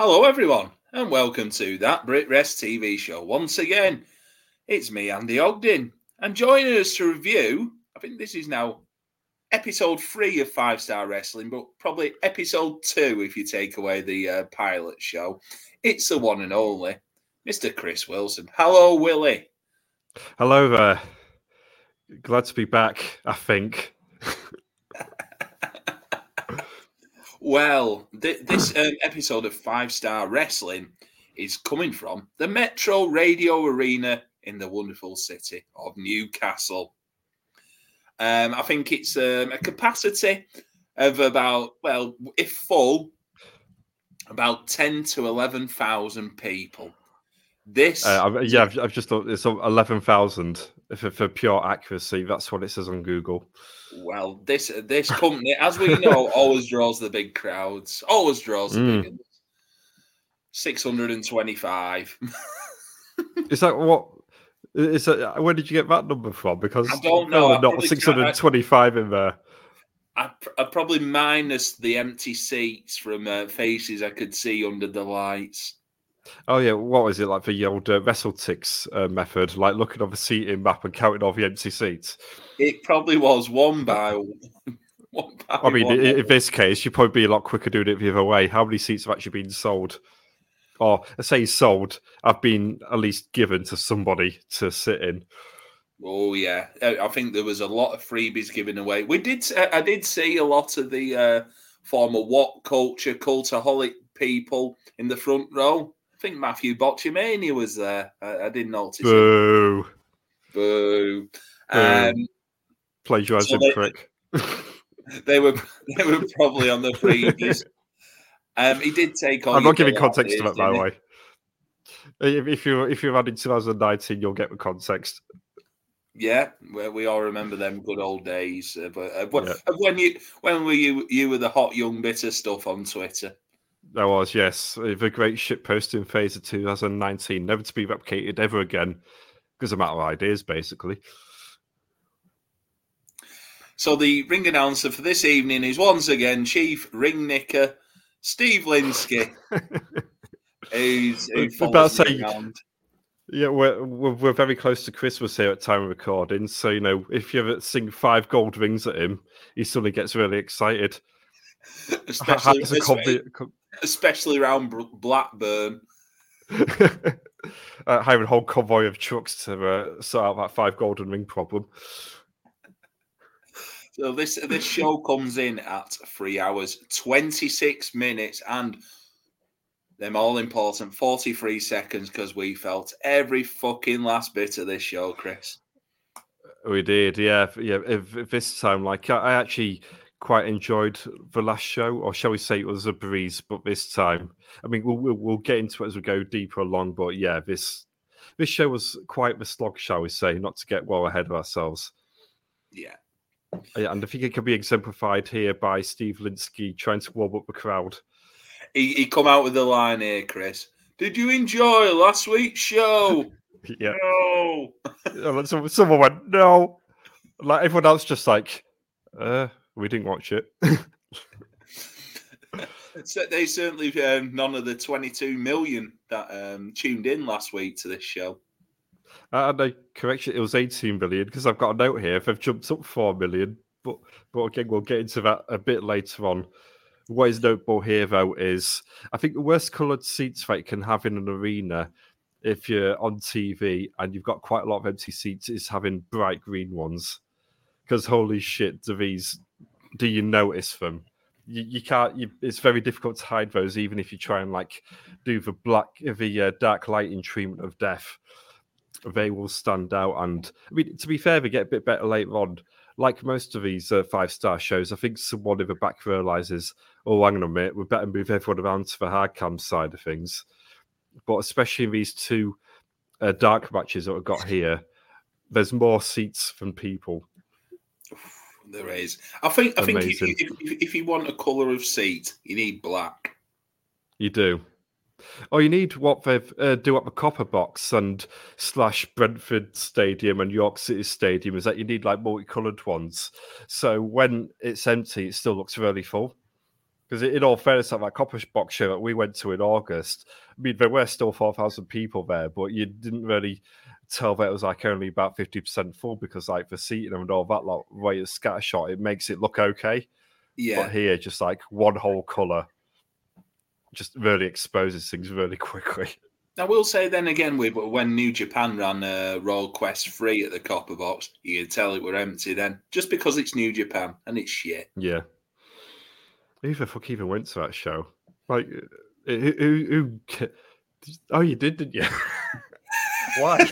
Hello, everyone, and welcome to that BritWres TV show. Once again, it's me, Andy Ogden, and joining us to review, I think this is now episode three of Five Star Wrestling, but probably episode two if you take away the uh, pilot show. It's the one and only Mr. Chris Wilson. Hello, Willie. Hello there. Glad to be back, I think. Well, th- this um, episode of Five Star Wrestling is coming from the Metro Radio Arena in the wonderful city of Newcastle. Um, I think it's um, a capacity of about, well, if full, about 10 to 11,000 people. This. Uh, yeah, I've, I've, just thought it's 11,000 for, for pure accuracy. That's what it says on Google. Well, this this company, as we know, always draws the big crowds. Always draws the mm. big. Six hundred and twenty-five. is that what? Is that where did you get that number from? Because I don't know. not six hundred twenty-five in there. I, I probably minus the empty seats from uh, faces I could see under the lights. Oh yeah, what was it like for the old uh, WrestleTix uh, method, like looking on the seating map and counting all the empty seats? It probably was one by one. by I mean, one. in, in this case, you'd probably be a lot quicker doing it the other way. How many seats have actually been sold? Or I say sold, I've been at least given to somebody to sit in. Oh yeah, I think there was a lot of freebies given away. We did, I did see a lot of the uh, former WhatCulture cultaholic people in the front row. I think Matthew Botchamania was there. I, I didn't notice. Boo. Him. Boo. Um, Plagiarism so trick. they were they were probably on the previous. um, he did take on. I'm not giving context to that, by the way. If you if you're adding 2019, you'll get the context. Yeah, well, we all remember them good old days. Uh, but uh, when, yeah. when you when were you you were the hot young bitter stuff on Twitter? There was, yes. The great shit posting phase of 2019, never to be replicated ever again because I'm out of ideas, basically. So the ring announcer for this evening is once again Chief Ring Nicker, Steve Lynskey, who's, who follows say, around. Yeah, we're, we're, we're very close to Christmas here at time of recording. So you know, if you ever sing five gold rings at him, he suddenly gets really excited. Especially, especially, especially around Blackburn. uh, hiring a whole convoy of trucks to uh, sort out that five golden ring problem. So this this show comes in at three hours, twenty six minutes, and them all important forty three seconds because we felt every fucking last bit of this show, Chris. We did, yeah, yeah. If, if this time, like I actually quite enjoyed the last show, or shall we say it was a breeze, but this time, I mean, we'll, we'll, we'll get into it as we go deeper along, but yeah, this this show was quite the slog, shall we say, not to get well ahead of ourselves. Yeah. Yeah, and I think it can be exemplified here by Steve Lynskey trying to warm up the crowd. He, he come out with the line here, Chris. Did you enjoy last week's show? yeah. No. Someone went, no. Like everyone else just like, uh, we didn't watch it. they certainly um, none of the 22 million that um, tuned in last week to this show. Uh, no, correction, it was 18 million because I've got a note here. If I've jumped up 4 million, but but again, we'll get into that a bit later on. What is notable here, though, is I think the worst coloured seats that you can have in an arena if you're on TV and you've got quite a lot of empty seats is having bright green ones. Because holy shit, do these do you notice them? You, you can't. You, it's very difficult to hide those, even if you try and like do the black, the uh, dark lighting treatment of death. They will stand out. And I mean, to be fair, they get a bit better later on. Like most of these uh, five star shows, I think someone in the back realizes, oh, hang on a minute, we better move everyone around to the hard cam side of things. But especially in these two uh, dark matches that we've got here, there's more seats than people. There is. I think. I think if, if, if, you want a color of seat, you need black. You do. Oh, you need what they uh, do at the Copper Box and slash Brentford Stadium and York City Stadium is that you need like multicolored ones. So when it's empty, it still looks really full. Because in all fairness, at that Copper Box show that we went to in August, I mean, there were still 4,000 people there, but you didn't really tell that it was like only about 50% full because, like, the seating and all that, like, way it's scattershot, it makes it look okay. Yeah. But here, just like one whole colour just really exposes things really quickly. I will say then again, with when New Japan ran uh, Royal Quest free at the Copper Box, you could tell it were empty then, just because it's New Japan and it's shit. Yeah. Who the fuck even went to that show? Like, uh, who? who, who oh, you did, didn't you? Why?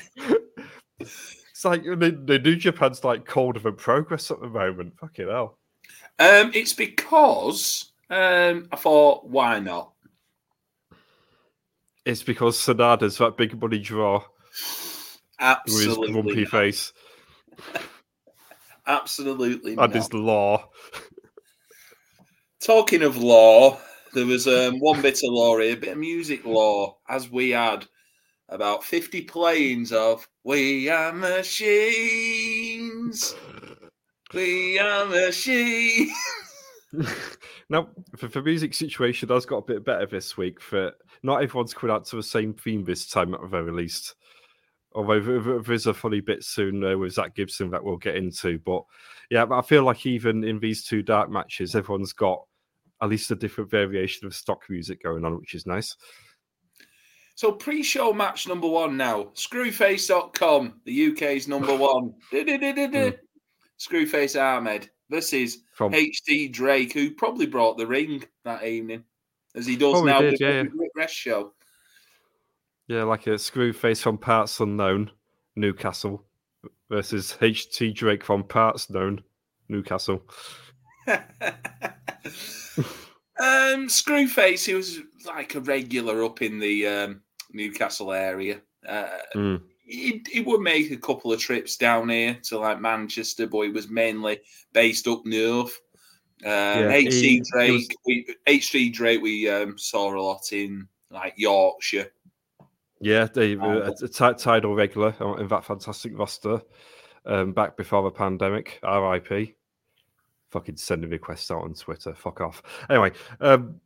it's like the, the New Japan's like cold of a progress at the moment. Fucking hell. Um, it's because um, I thought, why not? It's because Sanada's that big money draw. Absolutely. With his grumpy not. face. Absolutely. And not. his law. Talking of law, there was um, one bit of law here, a bit of music law, as we had about 50 playings of We Are Machines. We Are Machines. now, for, the music situation has got a bit better this week. For not everyone's coming out to the same theme this time, at the very least. Although there- there- there's a funny bit soon uh, with Zack Gibson that we'll get into. But yeah, I feel like even in these two dark matches, everyone's got at least a different variation of stock music going on, which is nice. So, pre show match number one now. Screwface.com, the UK's number one. Du-du-du-du-du. Hmm. Screwface Ahmed versus From HT Drake, who probably brought the ring that evening, as he does he now did, with yeah, the Rest show. yeah, like a screw face from Parts Unknown, Newcastle, versus HT Drake from Parts Known, Newcastle. um, Screwface, he was like a regular up in the um, Newcastle area. Uh, Mm. he, he would make a couple of trips down here to like Manchester, but he was mainly based up north. Um, Yeah, HT Drake, was- we, HT Drake, we um, saw a lot in like Yorkshire. Yeah, they were a, a TIDAL regular in that fantastic roster um, back before the pandemic. RIP. Fucking sending requests out on Twitter. Fuck off. Anyway, um,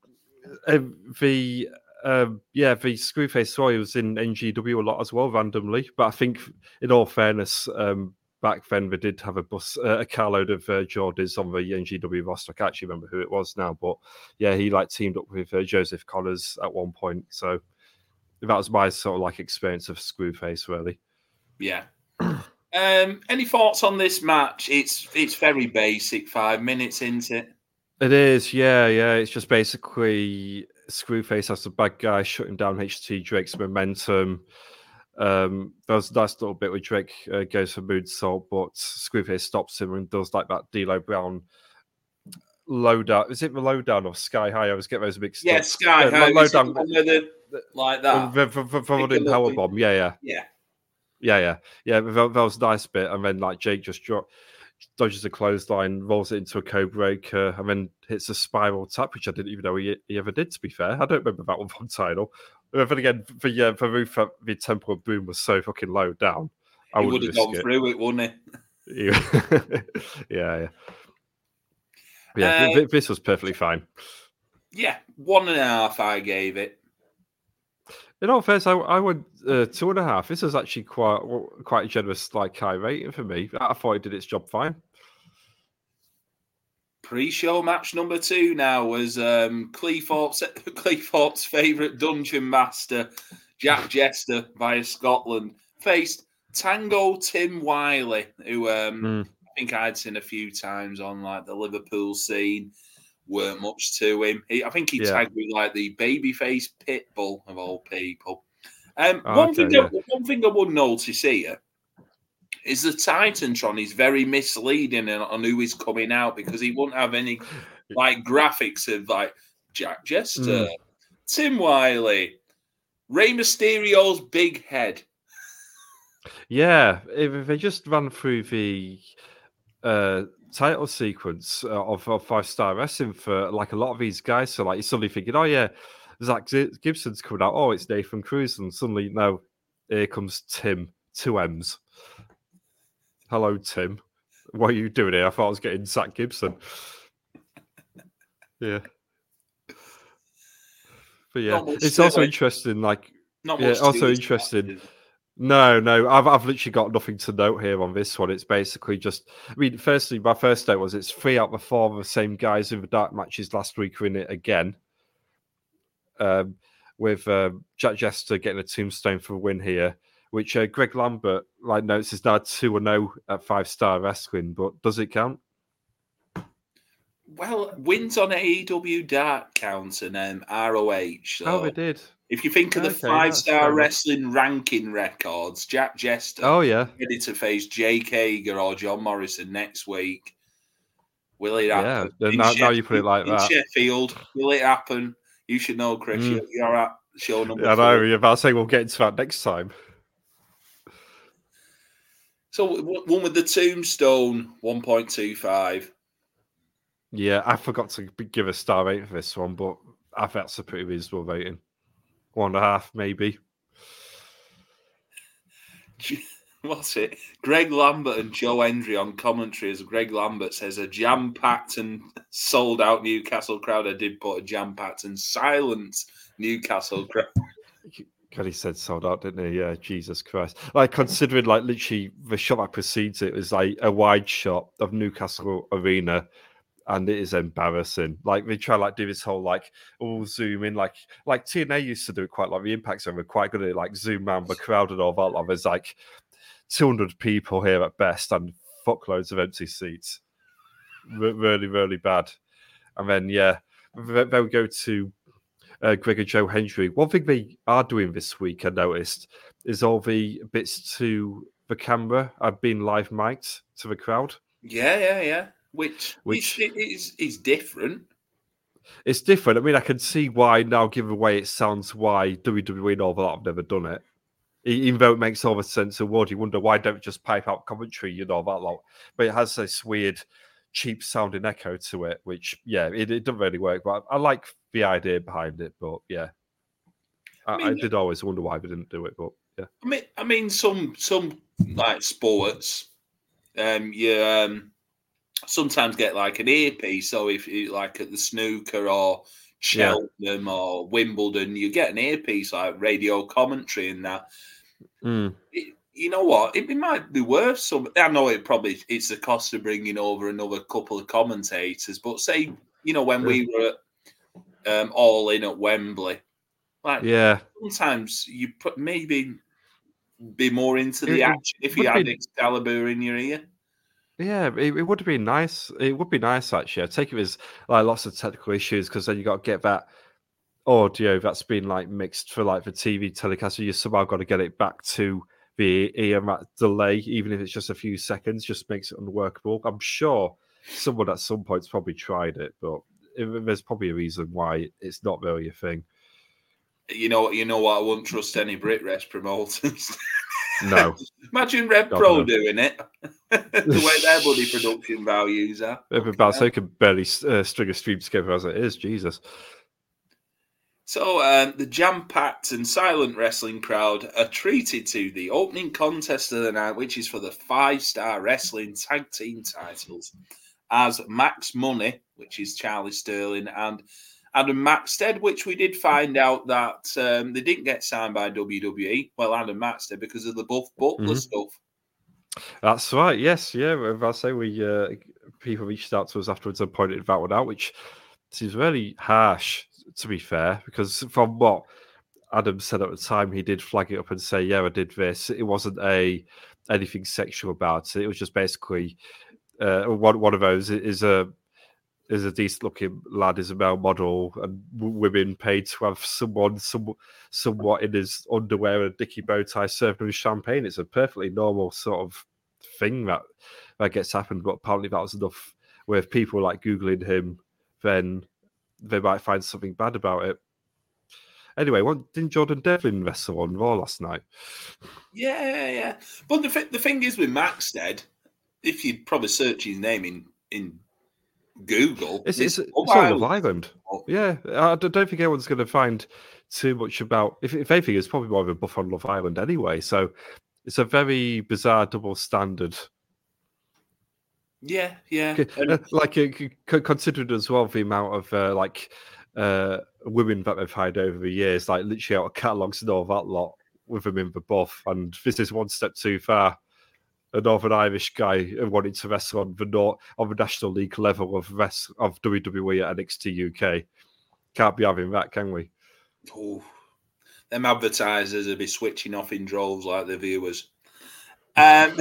uh, the um, yeah, the Screwface Roy was in NGW a lot as well, randomly. But I think, in all fairness, um, back then they did have a bus, uh, a carload of uh, Geordies on the NGW roster. I can't actually remember who it was now, but yeah, he like teamed up with uh, Joseph Connors at one point. So that was my sort of like experience of Screwface, really. Yeah. um, any thoughts on this match? It's it's very basic. Five minutes into it. It is, yeah, yeah. It's just basically Screwface as the bad guy shutting down HT Drake's momentum. Um, there's a nice little bit where Drake uh, goes for moonsault, but Screwface stops him and does like that D'Lo Brown low down. Is it the low down or sky high? I always get those mixed Yeah, up. Sky Yeah, High. low is it down. one with the- like that. The, the, the, the Make it running look power like- bomb. Yeah, yeah. Yeah. Yeah, yeah, yeah. That, that was a nice bit, and then like Jake just dodges a clothesline, rolls it into a code breaker, and then hits a spiral tap, which I didn't even know he, he ever did. To be fair, I don't remember that one from TIDAL. But then again, the uh, the roof, of the temple of boom was so fucking low down. I He would have gone it. through it, wouldn't he? yeah, yeah. Yeah, Uh, this was perfectly fine. Yeah, one and a half. I gave it. In all fairness, I, I went uh, two and a half. This is actually quite quite a generous, like high rating for me. I thought it did its job fine. Pre-show match number two now was um, Cleethorpes, Cleethorpes' favourite dungeon master, Jack Jester via Scotland, faced Tango Tim Wiley, who um, Mm. I think I'd seen a few times on like the Liverpool scene. Weren't much to him. He, I think he Yeah. tagged me like the babyface pitbull of all people. Um, Oh, one okay, thing, I, one thing I would notice here is the Titantron is very misleading on- who is coming out because he won't have any like graphics of like Jack Jester, Mm. Tim Wiley, Rey Mysterio's big head. Yeah, if they just ran through the uh, title sequence uh, of, of five star wrestling for like a lot of these guys, so like you're suddenly thinking, oh yeah, Zack Gi- Gibson's coming out. Oh, it's Nathan Cruz, and suddenly now here comes Tim, two M's. Hello, Tim. What are you doing here? I thought I was getting Zack Gibson. Yeah. but yeah, it's also interesting. Like, Not Yeah, also interesting. with interested. that. No, no, I've I've literally got nothing to note here on this one. It's basically just. I mean, firstly, my first note was it's three out of the four of the same guys in the dark matches last week are in it again. Um, with um, Jack Jester getting a tombstone for a win here, which uh, Greg Lambert like notes is now two and zero at five star wrestling. But does it count? Well, wins on AEW Dark count and um, ROH. So Oh, they did. If you think of the Okay, five star enough. wrestling ranking records, Jack Jester Oh yeah, ready to face Jake Hager or John Morrison next week. Will it happen? Then In Now, now you put it like in that. Sheffield, will it happen? You should know, Chris. Mm. You're, you're at show number I know. four. Yeah, but I'll say we'll get into that next time. So one with the tombstone, 1.25. Yeah, I forgot to give a star rating for this one, but I think that's a pretty reasonable rating. One and a half, maybe. What's it? Greg Lambert and Joe Hendry on commentary as Greg Lambert says a jam packed and sold out Newcastle crowd. I did put a jam packed and silent Newcastle crowd. God, he said sold out, didn't he? Yeah, Jesus Christ. Like, considering, like, literally the shot that precedes it was like a wide shot of Newcastle Arena, and it is embarrassing. Like, they try, like, do this whole, like, all zoom in, like, like TNA used to do it quite, like, the Impact Zone were quite good at it, like, zoom around the crowd and all that. Like, there's like 200 people here at best and fuckloads of empty seats. Re- really, really bad. And then, yeah, th- they'll go to uh, Greg and Joe Hendry. One thing they are doing this week, I noticed, is all the bits to the camera are being live mic'd to the crowd. Yeah, yeah, yeah. Which, Which- which is, is different. It's different. I mean, I can see why now, given the way it sounds, why WWE and all that have never done it. Even though it makes all the sense in the world, you wonder why don't we just pipe out commentary, you know, that lot. But it has this weird, cheap sounding echo to it, which, yeah, it, it doesn't really work. But I like the idea behind it. But yeah, I, I, mean, did always wonder why we didn't do it. But yeah. I mean, I mean, some some like sports, um, you um, sometimes get like an earpiece. So if you like at the snooker or Yeah. Cheltenham or Wimbledon, you get an earpiece like radio commentary and that. Mm. It- you know what? It, it might be worth some. I know it probably it's the cost of bringing over another couple of commentators, but say you know when we were at, um, all in at Wembley, like Yeah, sometimes you put maybe be more into It- the action if you had be- Excalibur in your ear. Yeah, it, it would been nice. It would be nice actually. I take it there's like lots of technical issues because then you got to get that audio that's been like mixed for like the TV telecast. So you somehow got to get it back to the ear that delay, even if it's just a few seconds, just makes it unworkable. I'm sure someone at some point's probably tried it, but it- there's probably a reason why it's not really a thing. You know, you know what? I wouldn't trust any BritWres promoters. No, Imagine Red God, Pro no. doing it. the way their bloody production values are. about so can barely uh, string a stream together as it is. Jesus. So um, the jam-packed and silent wrestling crowd are treated to the opening contest of the night, which is for the five-star wrestling tag team titles, as Max Money, which is Charlie Sterling, and Adam Maxted, which we did find out that um, they didn't get signed by WWE. Well, Adam Maxted because of the Buff Butler Mhm. stuff. That's right. Yes, yeah. I say we uh, people reached out to us afterwards and pointed that one out, which seems really harsh. To be fair, because from what Adam said at the time, he did flag it up and say, "Yeah, I did this." It wasn't a anything sexual about it. It was just basically uh, one one of those is a is a decent looking lad, is model, and women paid to have someone some, somewhat in his underwear and a dicky bow tie serving him champagne. It's a perfectly normal sort of thing that that gets happened, but apparently that was enough. Where if people like googling him, then they might find something bad about it. Anyway, what, didn't Jordan Devlin wrestle on Raw last night? Yeah, yeah. But the, thi- the thing is with Maxted, if you'd probably search his name in, in Google, It's, it's, it's all Island. Love Island. Oh. Yeah, I don't think anyone's going to find too much about. If, if anything, it's probably more of a buff on Love Island anyway. So it's a very bizarre double standard. Yeah, yeah. Uh, like uh, considered as well the amount of uh, like uh, women that they've hired over the years, like literally out of catalogues and all that lot with them in the buff. And this is one step too far. A Northern Irish guy wanted to wrestle on the North, on the National League level of rest, of WWE at NXT UK. Can't be having that, can we? Oh, them advertisers will be switching off in droves like the viewers. Um,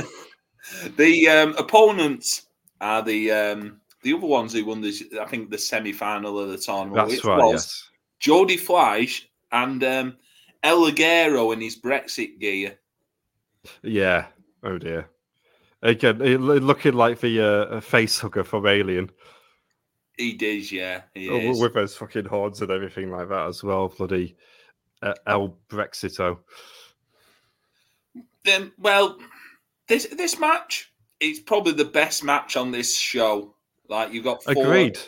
the um, opponents are the um, the other ones who won this. I think the semi final of the tournament. That's right. Yes. Jody Fleisch and um, El Ligero in his Brexit gear. Yeah. Oh dear. Again, looking like the uh, face hugger from Alien. He does, yeah. He oh, with those fucking horns and everything like that as well. Bloody uh, El Brexito. Um, well, this this match is probably the best match on this show. Like you've got four, agreed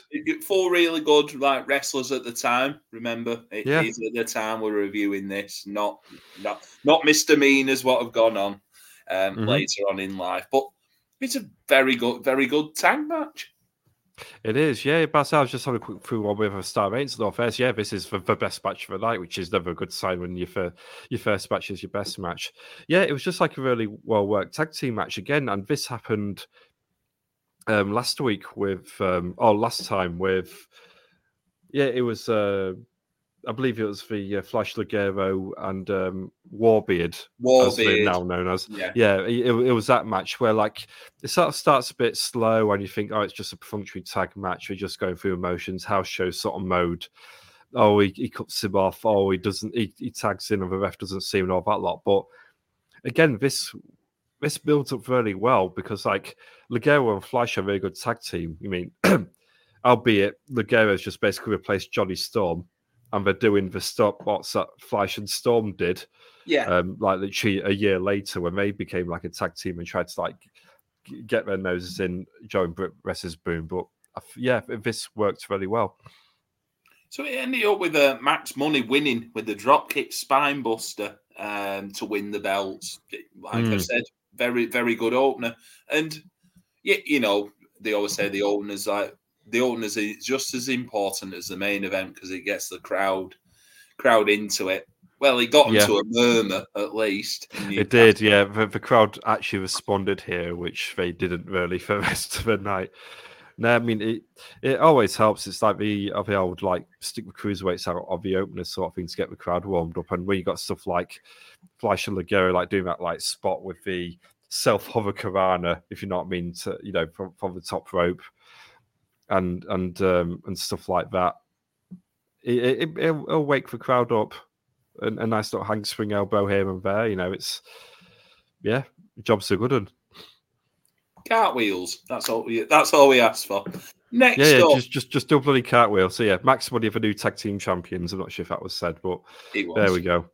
four really good like wrestlers at the time. Remember, it yeah. is at the time we're reviewing this, not not not misdemeanors what have gone on um, mm-hmm. later on in life. But it's a very good, very good tag match. It is, yeah. But I was just having a quick through one with a star ratings though. First, yeah, this is the, the best match of the night, which is never a good sign when your first, your first match is your best match. Yeah, it was just like a really well worked tag team match again, and this happened um, last week with um, oh last time with yeah it was uh, I believe it was the uh, Fleisch Ligero and um, Warbeard, Warbeard, now known as. Yeah, yeah it, it, was that match where like it sort of starts a bit slow, and you think, oh, it's just a perfunctory tag match. We're just going through emotions, house show sort of mode. Oh, he, he cuts him off. Oh, he doesn't. He, he tags in, and the ref doesn't see him all that lot. But again, this this builds up really well because like Ligero and Fleisch are a very good tag team. You mean, albeit Ligero's just basically replaced Jonny Storm, and they're doing the stop what's that Fleisch and Storm did. Yeah. Um, like literally a year later when they became like a tag team and tried to like get their noses in Joe and Wrestlers Boom. But yeah, this worked really well. So it ended up with uh, Max Money winning with the dropkick spine buster um, to win the belts. Like mm. I said, very very good opener. And yeah, you know they always say the openers like the openers is just as important as the main event because it gets the crowd crowd into it. Well, he got into a murmur at least. It did, yeah. The, the, crowd actually responded here, which they didn't really for the rest of the night. No, I mean it. It always helps. It's like the of the old like stick with cruiserweights out of the opener sort of thing to get the crowd warmed up. And when you got stuff like Fleisch and Ligero like doing that like spot with the self hurricanrana, if you know what I mean, to, you know, from, from the top rope and and um, and stuff like that. It, it, will it'll wake the crowd up. A, a nice little handspring elbow here and there. You know, it's yeah, job's a good one cartwheels. That's all. We, that's all we asked for. Next, yeah, yeah up, just just just do bloody cartwheel. So yeah, Max Money for new tag team champions. I'm not sure if that was said, but was. there we go.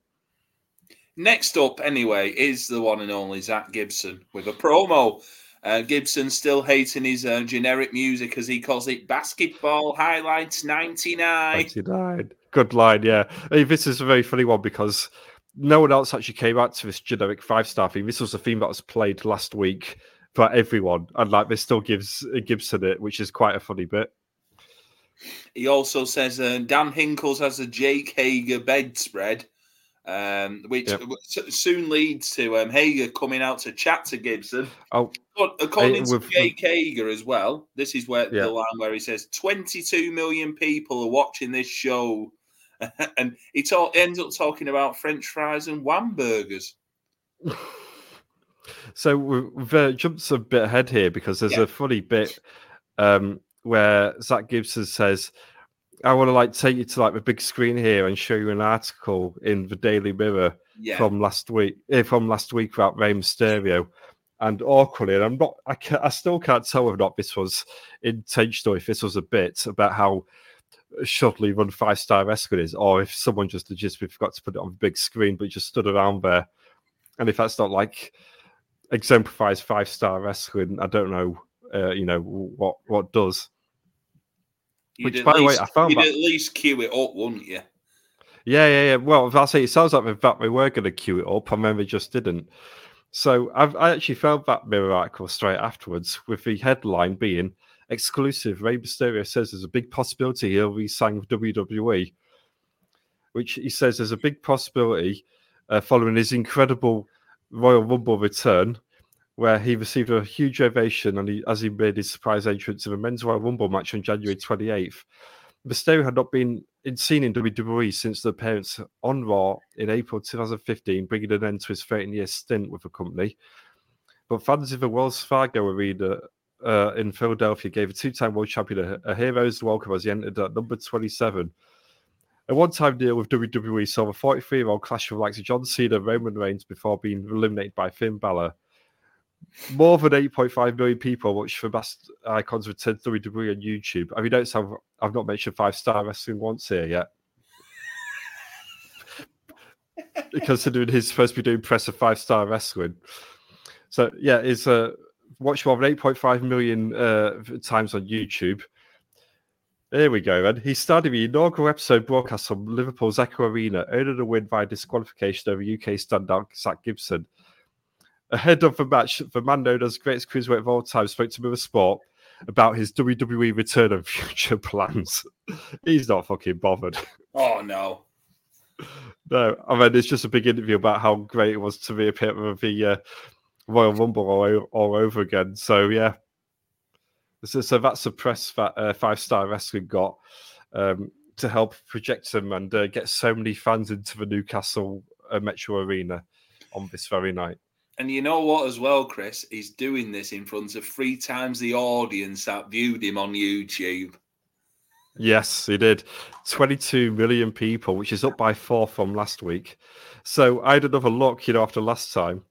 Next up, anyway, is the one and only Zack Gibson with a promo. Uh, Gibson still hating his uh, generic music as he calls it Basketball Highlights 99. 99. Good line, yeah. Hey, this is a very funny one because no one else actually came out to this generic five star theme. This was a theme that was played last week for everyone, and like this still gives Gibson it, which is quite a funny bit. He also says uh, Dan Hinkles has a Jake Hager bedspread, um, which yep. soon leads to um, Hager coming out to chat to Gibson. Oh, according to Jake Hager as well, this is where the line where he says 22 million people are watching this show, and he talk, ends up talking about French fries and wham burgers. So we've uh, jumped a bit ahead here because there's yeah. a funny bit um, where Zach Gibson says, "I want to like take you to like the big screen here and show you an article in the Daily Mirror yeah. from last week, eh, from last week about Rey Mysterio." And awkwardly, and I'm not, I, can, I still can't tell whether or not this was intentional, if this was a bit about how shoddily run five star wrestling is, or if someone just legitimately forgot to put it on the big screen but just stood around there. And if that's not like exemplifies five star wrestling. I don't know, uh, you know what what does. You'd Which, by least, the way, I found you'd that... at least queue it up, wouldn't you? Yeah, yeah, yeah. Well, I say it sounds like in fact we were going to queue it up, and then we just didn't. So I've, I actually found that mirror article straight afterwards, with the headline being exclusive. Rey Mysterio says there's a big possibility he'll re-sign with WWE, which he says there's a big possibility uh, following his incredible Royal Rumble return, where he received a huge ovation and he, as he made his surprise entrance in a men's Royal Rumble match on January 28th. Mysterio had not been seen in WWE since the appearance on Raw in April 2015, bringing an end to his 13 year stint with the company. But fans of the Wells Fargo Arena uh, in Philadelphia gave a two time world champion a, a hero's welcome as he entered at number 27. A one time deal with WWE saw the 43 year old clash with likes of John Cena and Roman Reigns before being eliminated by Finn Balor. More than 8.5 million people watch the best icons return to WWE on YouTube. I mean, don't I've, I've not mentioned five star wrestling once here yet. Considering he's supposed to be doing press of five star wrestling. So, yeah, it's uh, watched more than 8.5 million uh, times on YouTube. There we go, man. He started the inaugural episode broadcast from Liverpool's Echo Arena, earning a win via disqualification over UK standout Zach Gibson. Ahead of the match, the man known as greatest cruiserweight of all time spoke to Mirror Sport about his WWE return and future plans. He's not fucking bothered. Oh no. No, I mean it's just a big interview about how great it was to reappear with the uh, Royal Rumble all, all over again. So yeah, so, so that's the press that uh, Five Star Wrestling got um, to help project them and uh, get so many fans into the Newcastle uh, Metro Arena on this very night. And you know what, as well, Chris? He's doing this in front of three times the audience that viewed him on YouTube. Yes, he did. 22 million people, which is up by four from last week. So I had another look, you know, after last time.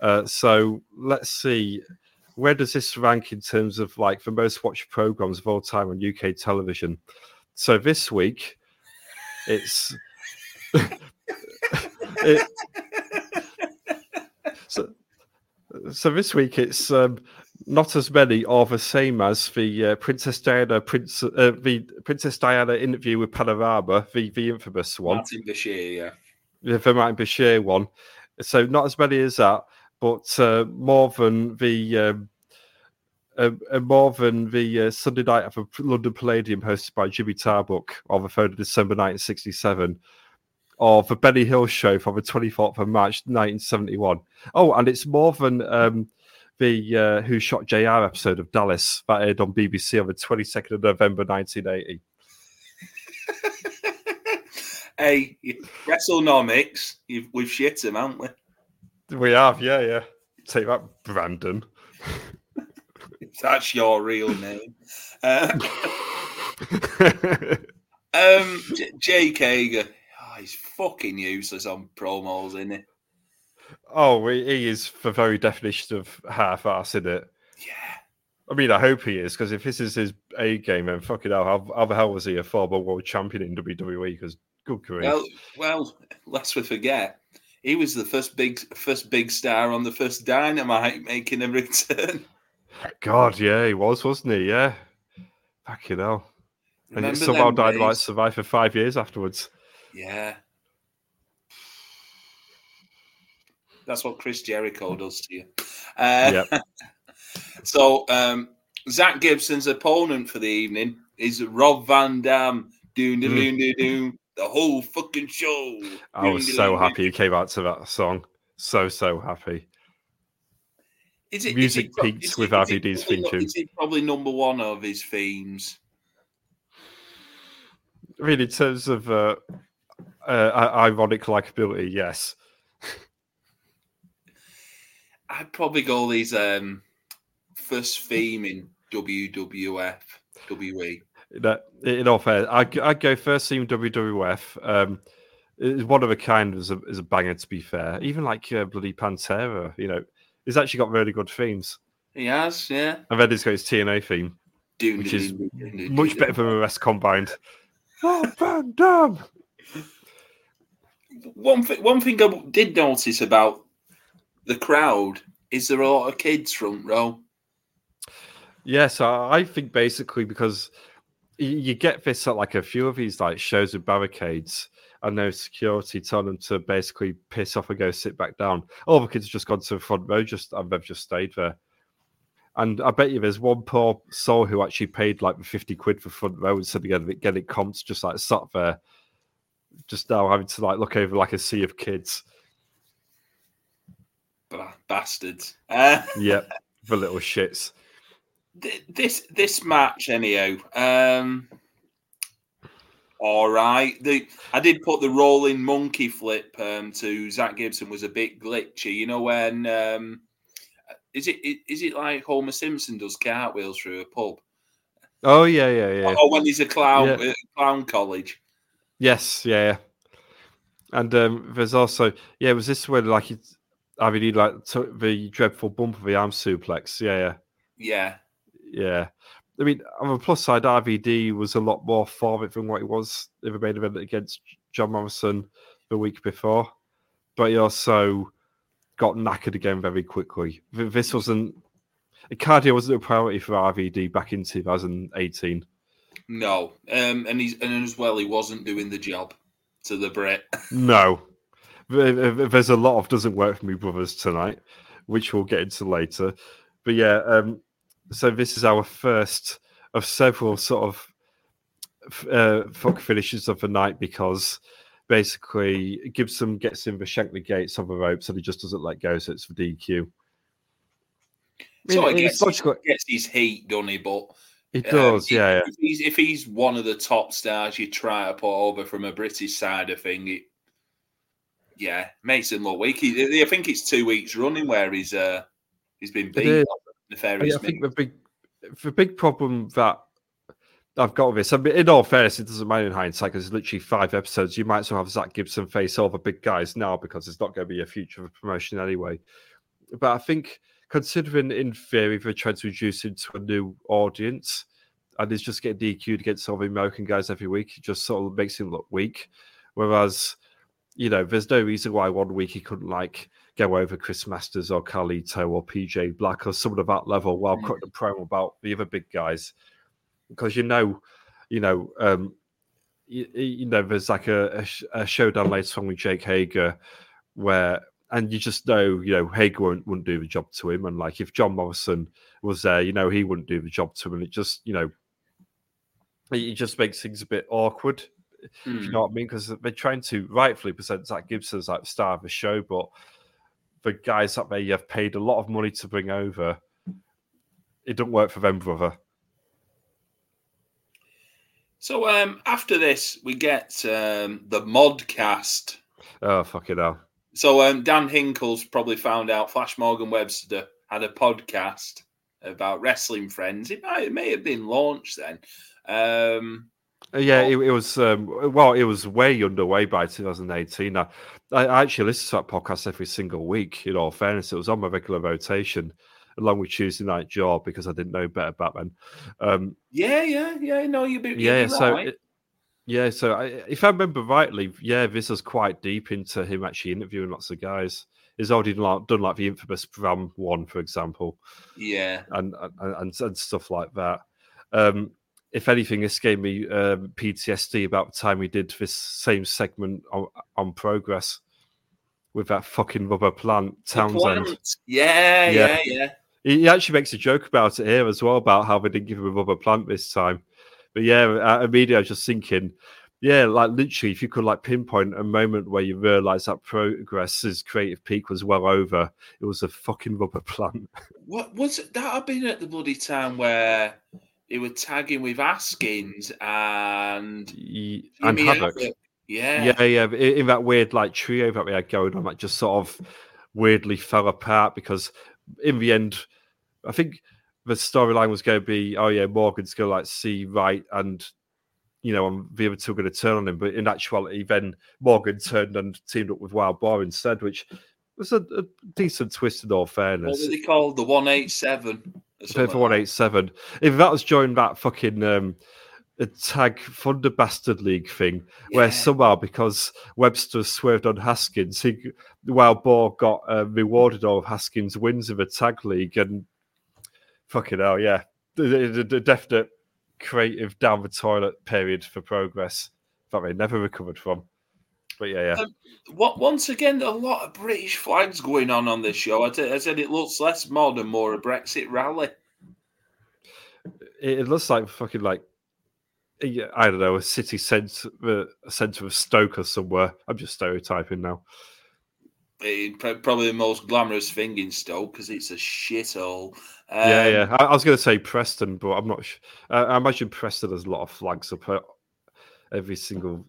Uh, so let's see. Where does this rank in terms of like the most watched programs of all time on UK television? So this week, it's. it, so, so this week it's um, not as many or the same as the uh, Princess Diana Prince uh, the Princess Diana interview with Panorama, the the infamous one. Martin Bashir, yeah. The Martin Bashir one. So not as many as that, but uh, more than the um, uh, uh, more than the uh, Sunday night of a London Palladium hosted by Jimmy Tarbuck on the 3rd of December 1967 of the Benny Hill show from the 24th of March 1971. Oh, and it's more than um, the uh, Who Shot JR episode of Dallas that aired on BBC on the 22nd of November 1980. hey, WrestleNomics, we've shit him, haven't we? We have, yeah, yeah. Take that, Brandon. That's your real name. Uh, um, J- Jake Hager he's fucking useless on promos, isn't oh, he? Oh, he is for very definition of half-ass, isn't it? Yeah. I mean, I hope he is because if this is his A game, then fucking hell, how, how the hell was he a former world champion in WWE? Because good career. Well, well, lest we forget, he was the first big, first big star on the first Dynamite, making a return. God, yeah, he was, wasn't he? Yeah. Fucking hell. And Remember somehow Dynamite survived for five years afterwards. Yeah. That's what Chris Jericho does to you. Uh, yep. so, um, Zack Gibson's opponent for the evening is Rob Van Dam. Doom, doom, doom, doom, doom, the whole fucking show. I was so happy you came out to that song. So, so happy. Is it, Music is it, peaks with RVD's theme tune. Is it probably number one of his themes? I mean, in terms of uh, uh, ironic likability, yes. I'd probably go these um, first theme in WWF, WE. That, in all fair, I I go first theme WWF. Um, it's one of a kind as a, as a banger. To be fair, even like uh, bloody Pantera, you know, he's actually got really good themes. He has, yeah. And then he's got his TNA theme, which is much better than the rest combined. Oh, Van Dam! One thing, one thing I did notice about the crowd is there a lot of kids front row. Yes, I think basically because you get this at like a few of these like shows with barricades and no security telling them to basically piss off and go sit back down. All the kids have just gone to the front row, just and they've just stayed there. And I bet you there's one poor soul who actually paid like 50 quid for front row instead of getting it, getting it comped, just like sat there, just now having to like look over like a sea of kids. Bastards. Uh, yeah, the little shits. This this match, anyhow. Um, all right. The I did put the rolling monkey flip um, to Zack Gibson was a bit glitchy. You know when um, is it is it like Homer Simpson does cartwheels through a pub? Oh yeah, yeah, yeah. Oh, when he's a clown, yeah. uh, clown college. Yes, yeah. And um, there's also yeah, was this where like it's RVD like took the dreadful bump of the arm suplex? Yeah, yeah, yeah, yeah. I mean, on the plus side, RVD was a lot more for it than what he was in the main event against John Morrison the week before, but he also got knackered again very quickly. This wasn't cardio wasn't a priority for RVD back in 2018. No, um, and he's and as well, he wasn't doing the job to the Brit. no, there's a lot of doesn't work for me brothers tonight, which we'll get into later. But yeah, um, so this is our first of several sort of uh, fuck finishes of the night because basically Gibson gets in the Shankly gates of the ropes and he just doesn't let go, so it's for DQ. So I gets, his, gets his heat, doesn't he? But he does, um, yeah, if, yeah. If he's, if he's one of the top stars you try to put over from a British side of thing, it, yeah, makes him look weak. He, I think it's two weeks running where he's uh, he's been beat. Nefarious. I think the big the big problem that I've got with this, I mean, in all fairness, it doesn't matter in hindsight because it's literally five episodes. You might as well have Zack Gibson face all the big guys now because it's not going to be a future of promotion anyway. But I think considering in theory they're trying to reduce into a new audience and he's just getting DQ'd against all the American guys every week, it just sort of makes him look weak. Whereas, you know, there's no reason why one week he couldn't like go over Chris Masters or Carlito or PJ Black or someone of that level while cutting a promo about the other big guys. Because you know, you know, um, you, you know, there's like a, a, a showdown later on with Jake Hager where and you just know, you know, Hager wouldn't, wouldn't, do the job to him. And like if John Morrison was there, you know, he wouldn't do the job to him. And it just, you know, it just makes things a bit awkward. Mm. You hmm. know what I mean? Because they're trying to rightfully present Zack Gibson as like the star of the show, but the guys that they have paid a lot of money to bring over, it doesn't work for them, brother. So um, after this, we get um, the modcast. Oh fucking hell! So um, Dan Hinkle's probably found out Flash Morgan Webster had a podcast about wrestling friends. It might it may have been launched then. Um, yeah, it, it was um, well, it was way underway by 2018. I, I actually listen to that podcast every single week. In all fairness, it was on my regular rotation along with Tuesday Night Job because I didn't know better back then. Um, yeah, yeah, yeah. No, you yeah. So it, yeah, so I, if I remember rightly, yeah, this was quite deep into him actually interviewing lots of guys. He's already done like, done like the infamous Bram one, for example. Yeah, and and, and, and stuff like that. Um, if anything, this gave me um, PTSD about the time we did this same segment on, on progress with that fucking rubber plant Townsend. Yeah, yeah, yeah, yeah. He actually makes a joke about it here as well about how they didn't give him a rubber plant this time. But yeah, immediately I was just thinking, yeah, like literally, if you could like pinpoint a moment where you realize that progress's creative peak was well over, it was a fucking rubber plant. What was it? that? I've been at the bloody time where they were tagging with Haskins and and Havoc. Yeah, yeah, yeah. In that weird like trio that we had going on, that just sort of weirdly fell apart because in the end, I think the storyline was going to be, oh yeah, Morgan's going to like see right and you know, and the other two are going to turn on him. But in actuality, then Morgan turned and teamed up with Wild Boar instead, which was a, a decent twist in all fairness. What were they called? The 187? The 187. If that was during that fucking um, tag Thunder Bastard League thing, yeah. where somehow because Webster swerved on Haskins, he Wild Boar got uh, rewarded all of Haskins' wins in the tag league and fucking hell, yeah, the, the, definite creative down the toilet period for progress that they never recovered from. But yeah, yeah. Um, what once again, a lot of British flags going on on this show. I, t- I said it looks less mod and more a Brexit rally. it, it looks like fucking like I don't know a city centre, a centre of Stoke or somewhere. I'm just stereotyping now. Probably the most glamorous thing in Stoke because it's a shithole. Um, yeah, yeah. I, I was going to say Preston, but I'm not. Sh- I, I imagine Preston has a lot of flags up every single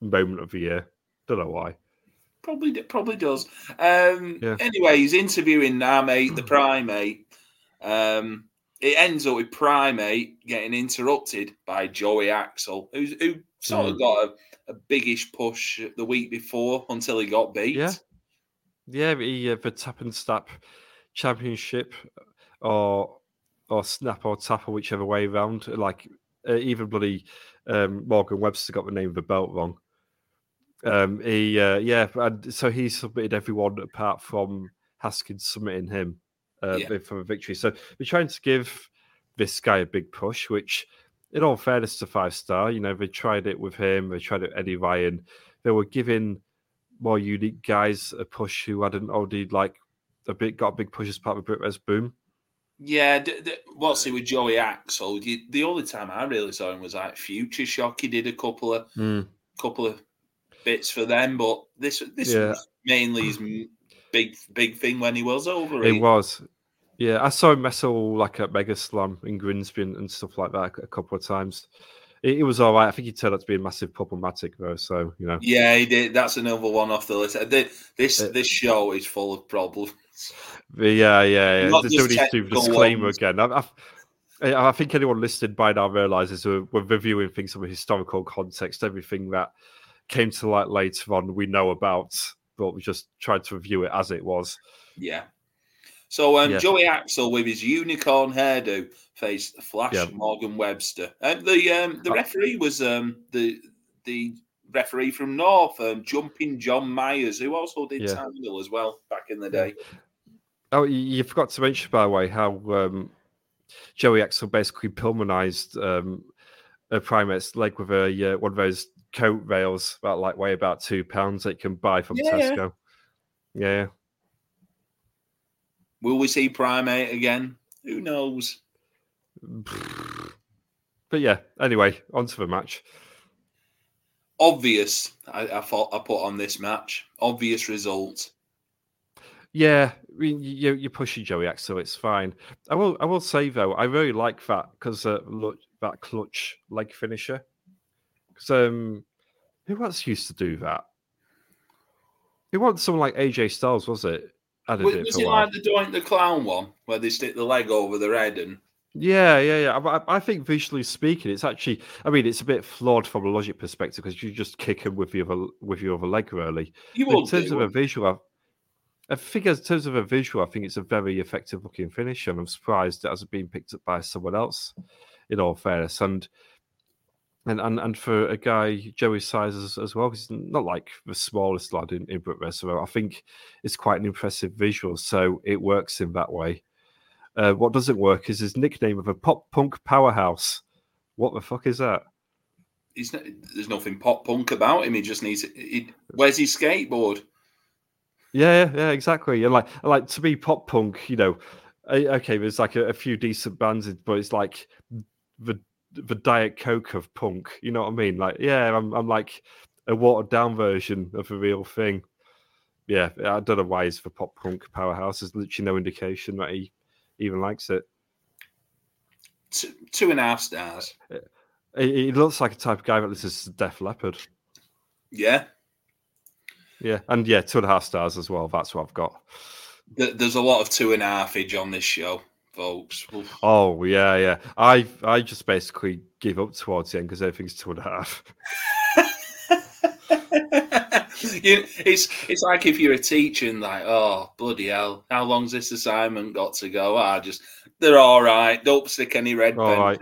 moment of the year. Don't know why. Probably, probably does. Um, yeah. Anyway, he's interviewing our mate, the primate. Um, it ends up with primate getting interrupted by Joey Axel, who, who sort mm. of got a, a biggish push the week before until he got beat. Yeah, yeah. He, uh, the tap and snap championship, or or snap or tap or whichever way around. Like uh, even bloody um, Morgan Webster got the name of the belt wrong. Um, he, uh, yeah, and so he submitted everyone apart from Haskins submitting him uh, yeah. for a victory. So we're trying to give this guy a big push, which, in all fairness to five star, you know, they tried it with him, they tried it with Eddie Ryan. They were giving more unique guys a push who hadn't already like a bit got a big push as part of BritWres boom. Yeah, d- d- what's it with Joey Axel? The only time I really saw him was like Future Shock. He did a couple of mm. couple of bits for them, but this this yeah. was mainly his big big thing when he was over. It was. Yeah, I saw him wrestle like at Mega Slam in Grimsby and stuff like that a couple of times. It, it, was all right. I think he turned out to be a massive problematic though. So you know. Yeah, he did. That's another one off the list. This uh, this show is full of problems. Yeah, yeah, yeah. Not There's no need to disclaimer ones. again. I, I, I, think anyone listed by now realizes we're, we're reviewing things from a historical context. Everything that came to light later on, we know about, but we just tried to review it as it was. Yeah. So um, yeah. Joey Axel with his unicorn hairdo faced Flash yeah. Morgan Webster. And the um, the uh, referee was um, the the referee from North, um, Jumping John Myers, who also did yeah. Tangle as well back in the day. Oh, you forgot to mention, by the way, how um, Joey Axel basically pulmonized um, a primate's leg with a uh, one of those coat rails that like weigh about two pounds that you can buy from yeah. Tesco. Yeah. Will we see Primate again? Who knows? But yeah, anyway, on to the match. Obvious, I, I thought I put on this match. Obvious result. Yeah, I mean, you, you're pushing Joey X, so it's fine. I will, I will say though, I really like that because uh, look, that clutch leg finisher. Because um, who else used to do that? It wasn't someone like AJ Styles, was it? Was, it, was it like the Doink the Clown one where they stick the leg over the head and? Yeah, yeah, yeah. I, I, think visually speaking, it's actually. I mean, it's a bit flawed from a logic perspective because you just kick him with your other with your other leg, really. You in terms do, of a visual, I think in terms of a visual, I think it's a very effective looking finish, and I'm surprised it hasn't been picked up by someone else. In all fairness, and and and, and for a guy Joey's sizes as well, he's not like the smallest lad in, in Brit Wrestling. I think it's quite an impressive visual, so it works in that way. Uh, what doesn't work is his nickname of a pop punk powerhouse. What the fuck is that? He's not, there's nothing pop punk about him. He just needs. He, where's his skateboard? Yeah, yeah, yeah, exactly. And like, like to be pop punk, you know, okay, there's like a, a few decent bands, but it's like the the diet coke of punk. You know what I mean? Like, yeah, I'm I'm like a watered down version of a real thing. Yeah, I don't know why he's for pop punk powerhouse. There's literally no indication that he even likes it. Two, two and a half stars. Uh, he, he looks like a type of guy that listens to Def Leppard. Yeah. Yeah, and yeah, two and a half stars as well. That's what I've got. There's a lot of two and a half age on this show folks. Oof. Oh yeah, yeah. I I just basically give up towards the end because everything's two and a half. you, it's it's like if you're a teacher and like, oh bloody hell, how long's this assignment got to go? I just they're all right. Don't stick any red all pen. Right.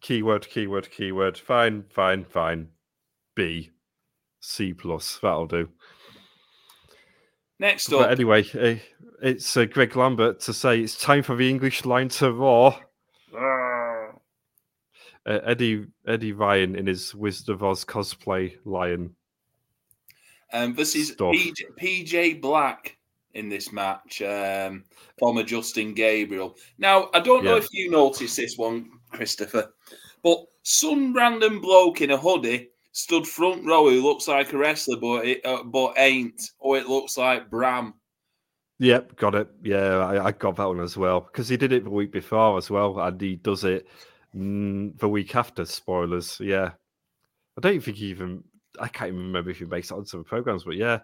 keyword, keyword, keyword. Fine, fine, fine. B, C plus. That'll do. Next up. But anyway, eh, it's uh, Greg Lambert to say it's time for the English line to roar. Uh, Eddie Eddie Ryan in his Wizard of Oz cosplay lion. Um, this is PJ, PJ, Black in this match, um, former Justin Gabriel. Now, I don't know Yeah. if you noticed this one, Christopher, but some random bloke in a hoodie stood front row who looks like a wrestler, but it, uh, but ain't. Or it looks like Bram. Yep, got it. Yeah, I, I got that one as well because he did it the week before as well, and he does it mm, the week after. Spoilers. Yeah, I don't think he even. I can't even remember if he makes it onto the programs, but yeah.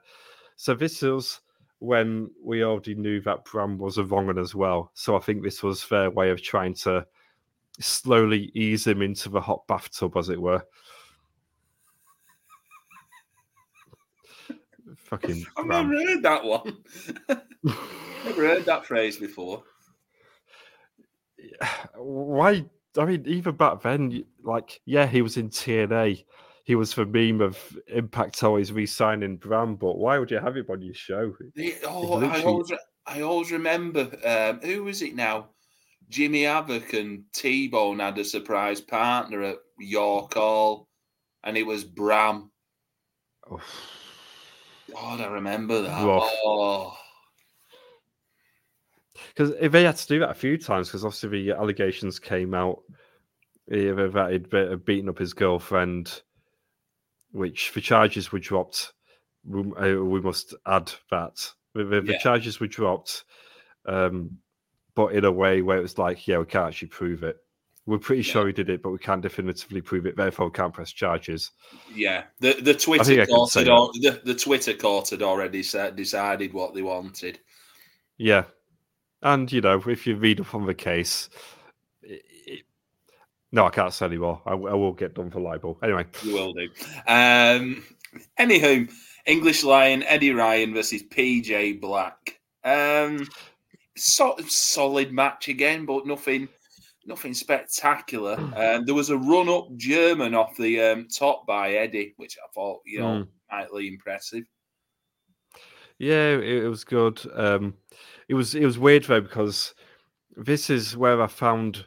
So this was when we already knew that Bram was a wrong one as well. So I think this was their way of trying to slowly ease him into the hot bathtub, as it were. Fucking I've Bram. never heard that one. never heard that phrase before. why? I mean, even back then, like, yeah, he was in TNA. He was the meme of Impact always re-signing Bram, but why would you have him on your show? The- oh, I always, I always remember. Um, who was it now? Jimmy Havoc and T Bone had a surprise partner at York Hall, and it was Bram. Oh, God, I remember that. Rough. Oh, Because they had to do that a few times, because obviously the allegations came out that he'd beaten up his girlfriend, which the charges were dropped. We, uh, we must add that the, the, the charges were dropped, um, but in a way where it was like, yeah, we can't actually prove it. We're pretty Yeah. sure he did it, but we can't definitively prove it. Therefore, we can't press charges. yeah. The the Twitter court had al- the, the Twitter court had already said, decided what they wanted. Yeah, and you know, if you read up on the case, it, it- no, I can't say anymore. I, I will get done for libel. Anyway, You will do. Um, anywho, English Lion Eddie Ryan versus PJ Black. Um, so, solid match again, but nothing, nothing spectacular. Um, there was a run up German off the um, top by Eddie, which I thought you know Mm. mightily impressive. yeah, it, it was good. Um, it was it was weird though because this is where I found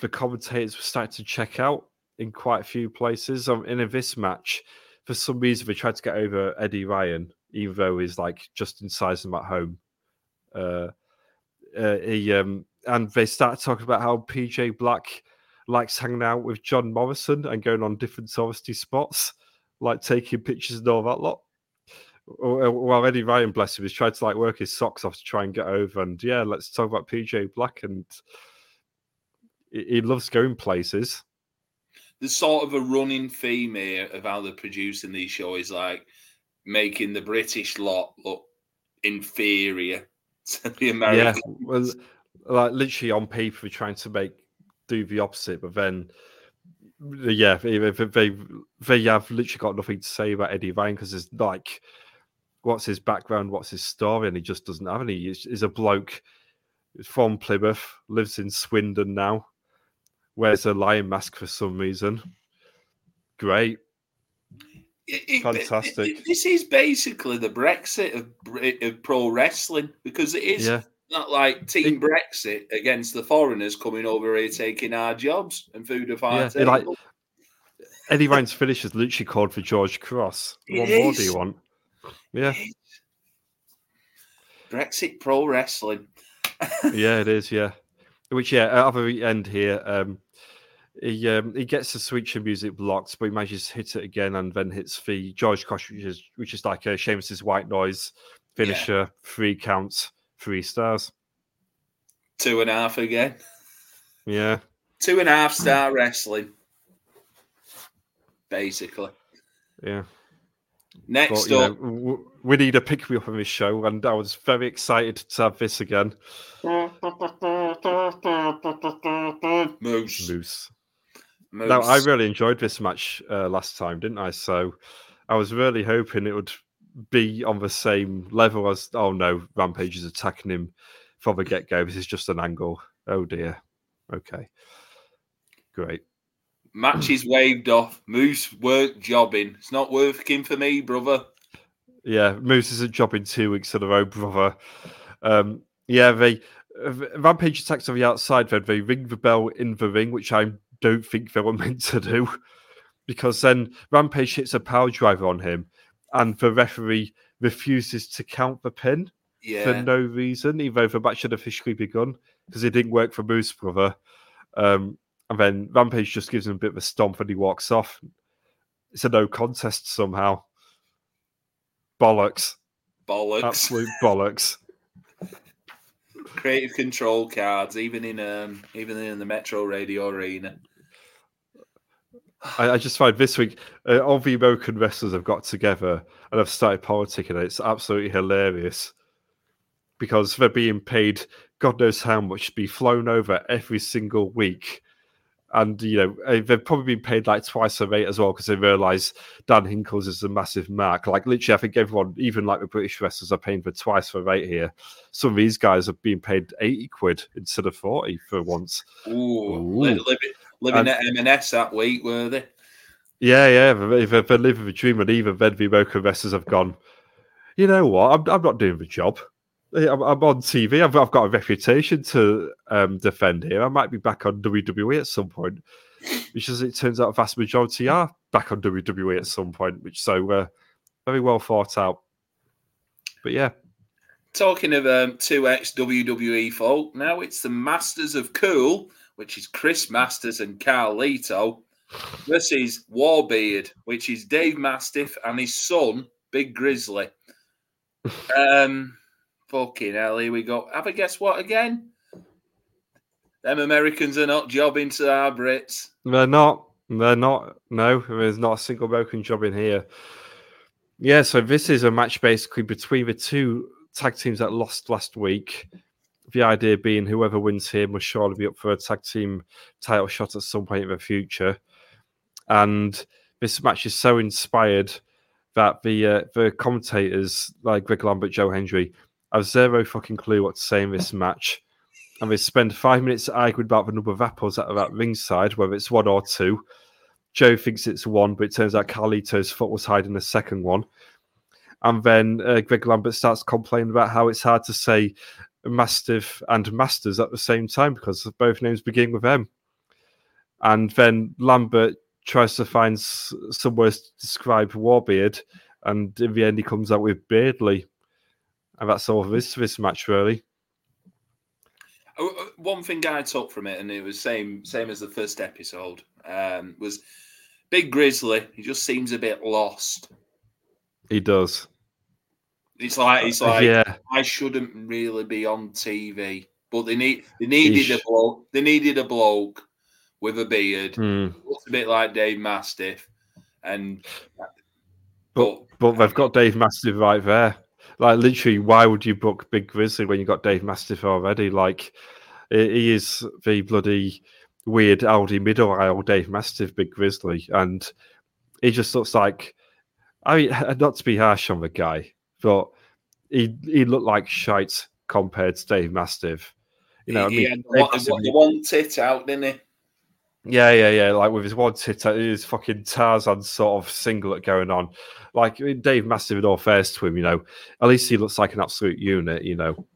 the commentators were starting to check out in quite a few places. Um, in this match, for some reason, they tried to get over Eddie Ryan, even though he's like just inside them at home. Uh, uh, he um, and they started talking about how PJ Black likes hanging out with John Morrison and going on different touristy spots, like taking pictures and all that lot. While Eddie Ryan, bless him, is trying to like work his socks off to try and get over. And yeah, let's talk about PJ Black. And he loves going places. There's sort of a running theme here of how they're producing these shows, like making the British lot look inferior to the Yeah, American. well, like literally on paper, trying to make do the opposite, but then yeah, they they, they, have literally got nothing to say about Eddie Ryan because it's like, what's his background, what's his story, and he just doesn't have any. He's, he's a bloke from Plymouth, lives in Swindon now, wears a lion mask for some reason. Great, It- it- Fantastic. it- this is basically the Brexit of, of pro wrestling because it is yeah, not like Team It- Brexit against the foreigners coming over here taking our jobs and food of our Yeah, table. like- Eddie Ryan's finish is literally called for George Cross. It What more do you want? Yeah, Brexit pro wrestling. yeah, it is. Yeah, which yeah, the end here, um, he um, he gets the switch switcher music blocked, but he manages to hit it again and then hits the George Cross, which is which is like a Sheamus's white noise finisher, three counts, three stars. Two and a half again. Yeah, Two and a half star wrestling. Basically. yeah. Next But know, up, w- we need a pick me up on this show, and I was very excited to have this again. Moose. Moose. Moose. Now, I really enjoyed this match uh, last time, didn't I? So I was really hoping it would be on the same level as. Oh no, Rampage is attacking him from the get go. This is just an angle. Oh dear. Okay. Great. Match is waved off. Moose work jobbing. It's not working for me, brother. Yeah, Moose isn't jobbing two weeks in a row, brother. Um, yeah, they uh, Rampage attacks on the outside. Then they ring the bell in the ring, which I don't think they were meant to do, because then Rampage hits a power driver on him, and the referee refuses to count the pin. Yeah. for no reason, even though the match had officially begun because it didn't work for Moose Brother. Um, and then Rampage just gives him a bit of a stomp and he walks off. It's a no contest somehow. Bollocks. Bollocks. Absolute bollocks. Creative control cards, even in um, even in the Metro Radio Arena. I, I just find this week uh, all the American wrestlers have got together and have started politicking. and It's absolutely hilarious because they're being paid God knows how much to be flown over every single week. And you know uh, they've probably been paid like twice their rate as well because they realise Dan Hinkles is a massive mark. Like literally, I think everyone, even like the British wrestlers, are paying for twice their rate here. Some of these guys are being paid eighty quid instead of forty for once. Ooh, Ooh. li- living, living at M&S that week, were they? Yeah, yeah. If They've been living the dream, and even then, the American wrestlers have gone. You know what? I'm, I'm not doing the job. I'm, I'm on TV. I've, I've got a reputation to um, defend here. I might be back on WWE at some point, which, as it turns out, a vast majority are back on WWE at some point. Which so uh, very well thought out. But yeah, Talking of um, two ex WWE folk, now it's the Masters of Cool, which is Chris Masters and Carlito, versus Warbeard, which is Dave Mastiff and his son, Big Grizzly. Um, fucking hell, here we go. Have a guess what again? Them Americans are not jobbing to our Brits. They're not. They're not. No, there's not a single broken job in here. Yeah, so this is a match basically between the two tag teams that lost last week. The idea being whoever wins here must surely be up for a tag team title shot at some point in the future. And this match is so inspired that the uh, the commentators like Greg Lambert, Joe Hendry, have zero fucking clue what to say in this match and they spend five minutes arguing about the number of apples that are at ringside, whether it's one or two. Joe thinks it's one, but it turns out Carlito's foot was hiding the second one. And then uh, Greg Lambert starts complaining about how it's hard to say Mastiff and Masters at the same time because both names begin with M. And then Lambert tries to find s- some words to describe Warbeard, and in the end, he comes out with Beardley. And that's all there is to this match, really. Uh, uh, One thing I took from it, and it was same same as the first episode, um, was Big Grizzly. He just seems a bit lost. He does. It's like it's like yeah. I shouldn't really be on TV, but they need they needed a bloke. They needed a bloke with a beard, Hmm. looks a bit like Dave Mastiff, and But but they've got Dave Mastiff right there. Like literally, why would you book Big Grizzly when you got Dave Mastiff already? Like he he is the bloody weird Aldi middle aisle Dave Mastiff Big Grizzly, and he just looks like. I mean, not to be harsh on the guy, but he he looked like shite compared to Dave Mastiff. You know, he, I he mean, had the Dave one, the one tit out, didn't he? yeah, yeah, yeah. Like with his one tit, out, his fucking Tarzan sort of singlet going on. Like Dave Mastiff, in all fairness to him, you know, at least he looks like an absolute unit. You know,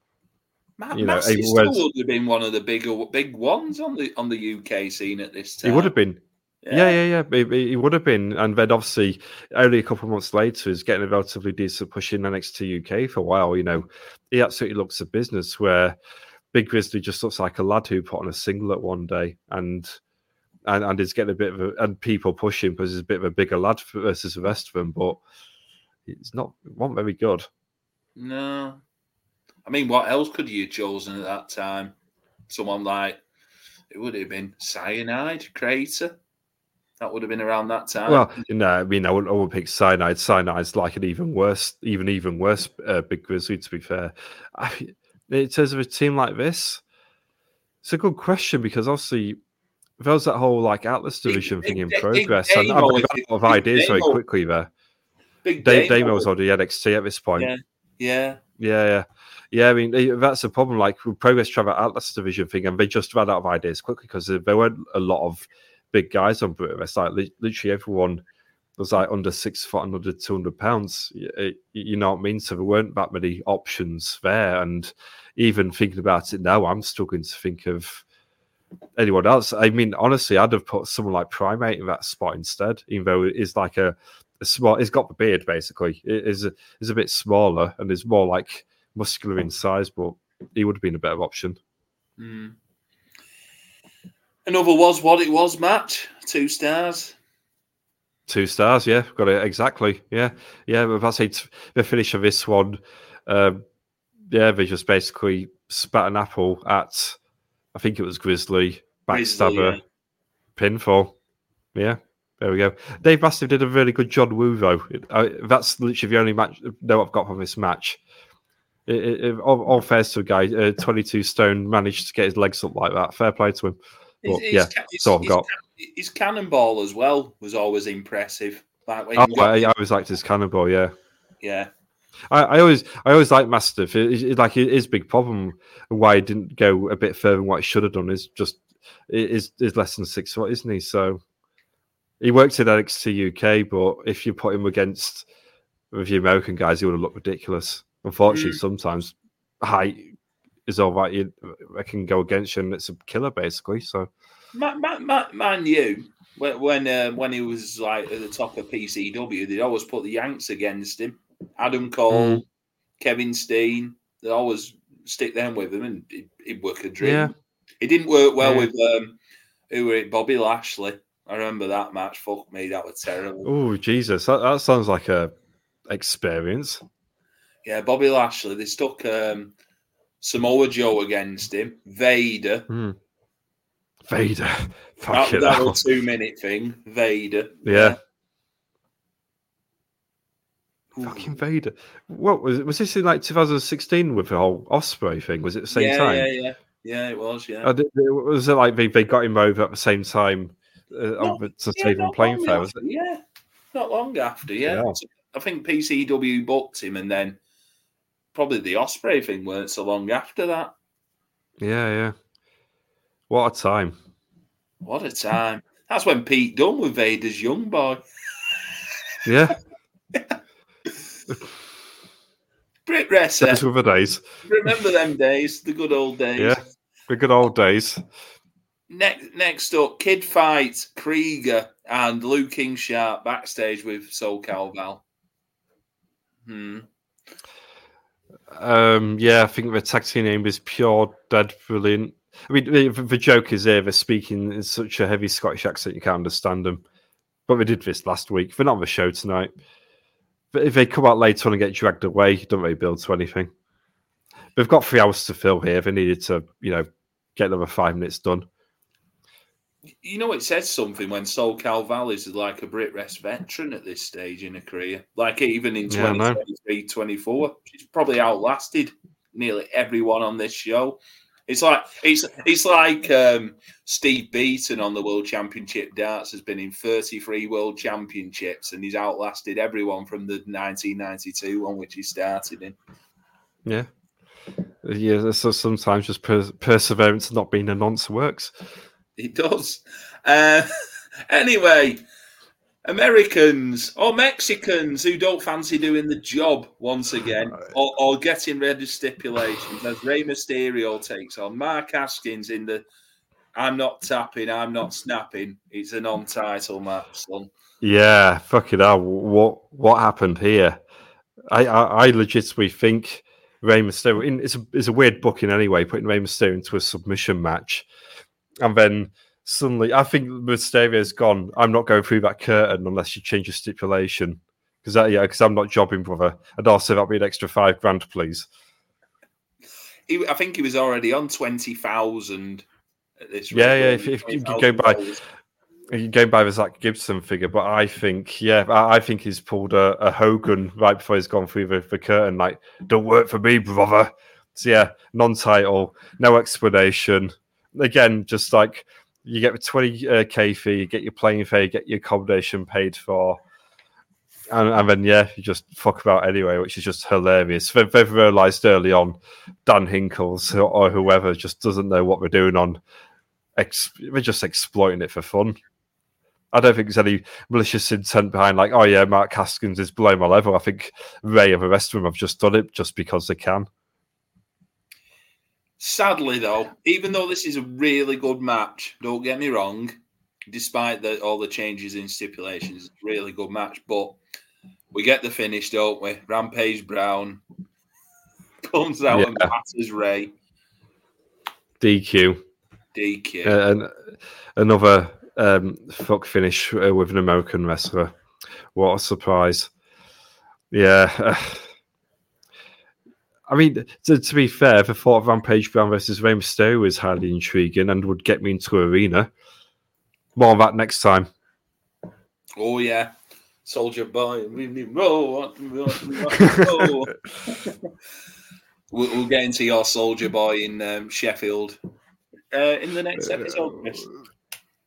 Ma- You know, Mastiff he still would have been one of the bigger big ones on the on the UK scene at this time. he would have been. Yeah, yeah, yeah. He, he- he would have been, and then obviously only a couple of months later, is getting a relatively decent push in NXT UK for a while. You know, he absolutely looks a business where Big Grizzly just looks like a lad who put on a singlet one day and. And, and is getting a bit of a, and people push him because he's a bit of a bigger lad versus the rest of them, but it's not not very good. No. I mean, what else could you have chosen at that time? Someone like it would have been Cyanide Crater. That would have been around that time. Well, no, I mean, I wouldn't, I wouldn't pick cyanide. Cyanide's like an even worse, even even worse uh, big grizzly. To be fair, I, in terms of a team like this, it's a good question because obviously there was that whole like Atlas division Big thing in Big progress, and I've got a lot of Big ideas very quickly there. Big Dave Damo Damo's already NXT at this point. Yeah. Yeah. Yeah, yeah, yeah. I mean, that's the problem. Like with Progress that Atlas division thing, and they just ran out of ideas quickly because there weren't a lot of big guys on Wrest. Like li- literally everyone was like under six foot and under two hundred pounds. Y- You know what I mean? So there weren't that many options there. And even thinking about it now, I'm struggling to think of anyone else. I mean, honestly, I'd have put someone like Primate in that spot instead, even though it is like a, a small. It's got the beard basically. It is a, is a bit smaller and is more like muscular in size, but he would have been a better option. Mm. Another was what it was match. Two stars. Two stars, yeah, got it exactly. Yeah, yeah. But that's it. The finish of this one, um, yeah, they just basically spat an apple at, I think it was Grizzly, backstabber, yeah. pinfall. Yeah, there we go. Dave Mastiff did a really good John Woo though. I, that's literally the only match no I've got from this match. It, it, it- all, all fair to a guy, uh, 22 stone, managed to get his legs up like that. Fair play to him. Well, his yeah, his- so I've his got- his cannonball as well was always impressive. Like Oh, got- I, I always liked his cannonball. Yeah, yeah, I, I always, I always like Mastiff. It, it, like his big problem why he didn't go a bit further than what he should have done is just is is less than six foot, isn't he? So he worked in NXT UK, but if you put him against with the American guys, he would have looked ridiculous. Unfortunately, Mm. sometimes height is all right. You I can go against you, and it's a killer basically. So man, man, man, you when when, uh, when he was like at the top of PCW, they'd always put the Yanks against him. Adam Cole, Mm. Kevin Steen, they always stick them with him, and it, it work a dream. Yeah. It didn't work well Yeah. with um, who were it? Bobby Lashley. I remember that match. Fuck me, that was terrible. oh Jesus, that, that sounds like a experience. Yeah, Bobby Lashley. They stuck um, Samoa Joe against him. Vader. Vader, That, fuck that was a two minute thing. Vader. Yeah. Ooh. Fucking Vader. What was it? Was this in like 2016 with the whole Ospreay thing? Was it the same yeah, time? Yeah, yeah, yeah. It was. Yeah. Uh, did- was it like they, they got him over at the same time uh, No, over to Yeah, save him not fair? Was after, it? Yeah, not long after. Yeah, Yeah. I think PCW booked him, and then probably the Ospreay thing weren't so long after that. Yeah, yeah. What a time. What a time! That's when Pete Dunne with Vader's young boy. Yeah, Brit Wrestler. those were the days. Remember them days, the good old days. Yeah. The good old days. Next, next up, Kid Fight, Krieger, and Luke King Sharp backstage with SoCal Val. Hmm. Um, yeah, I think the tag team name is Pure Dead Brilliant. I mean, the, the joke is there, they're speaking in such a heavy Scottish accent, you can't understand them. But we did this last week. They're not on the show tonight. But if they come out later on and get dragged away, don't really build to anything. They've got three hours to fill here. They needed to, you know, get another five minutes done. You know, it says something when SoCal Val is like a BritWres veteran at this stage in her career. Like even in Yeah, 2023, 24, she's probably outlasted nearly everyone on this show. It's like it's it's like um, Steve Beaton on the World Championship darts has been in 33 World Championships and he's outlasted everyone from the 1992 one which he started in. Yeah. Yeah, so sometimes just per- perseverance not being a nonce works. It does. Uh, anyway, Americans or Mexicans who don't fancy doing the job once again or, or getting rid of stipulations as Rey Mysterio takes on Mark Haskins in the I'm not tapping, I'm not snapping. It's a non title match, son. Yeah, fucking hell. What what happened here? I I, I legitimately think Rey Mysterio. In, it's a it's a weird booking anyway, putting Rey Mysterio into a submission match, and then suddenly I think Mysterio's gone. I'm not going through that curtain unless you change your stipulation. Because that, yeah, because I'm not jobbing, brother. And also that'd be an extra five grand, please. He, I think he was already on 20,000 at this Yeah, rate, yeah, if- if you go by- $20,000. You're going by the Zack Gibson figure, but I think, yeah, I, I think he's pulled a, a Hogan right before he's gone through the, the curtain. Like, don't work for me, brother. So yeah, non-title, no explanation. Again, just like you get the twenty uh, k fee, you get your playing fee, you get your accommodation paid for, and, and then yeah, you just fuck about anyway, which is just hilarious. They, they've realised early on, Dan Hinkles or, or whoever just doesn't know what they're doing on. Ex- they're just exploiting it for fun. I don't think there's any malicious intent behind, like, oh yeah, Mark Haskins is below my level. I think Ray and the rest of them have just done it just because they can. Sadly, though, even though this is a really good match, don't get me wrong, despite the, all the changes in stipulations, it's a really good match. But we get the finish, don't we? Rampage Brown comes out Yeah. and batters Ray. DQ. DQ. Uh, and another um, fuck finish uh, with an American wrestler. What a surprise! Yeah. I mean, to, to be fair, the thought of Rampage Brown versus Rey Mysterio is highly intriguing and would get me into arena. More on that next time. oh yeah, Soldier Boy. roll, roll, roll. we'll, we'll get into your Soldier Boy in um, Sheffield uh, in the next episode. Chris.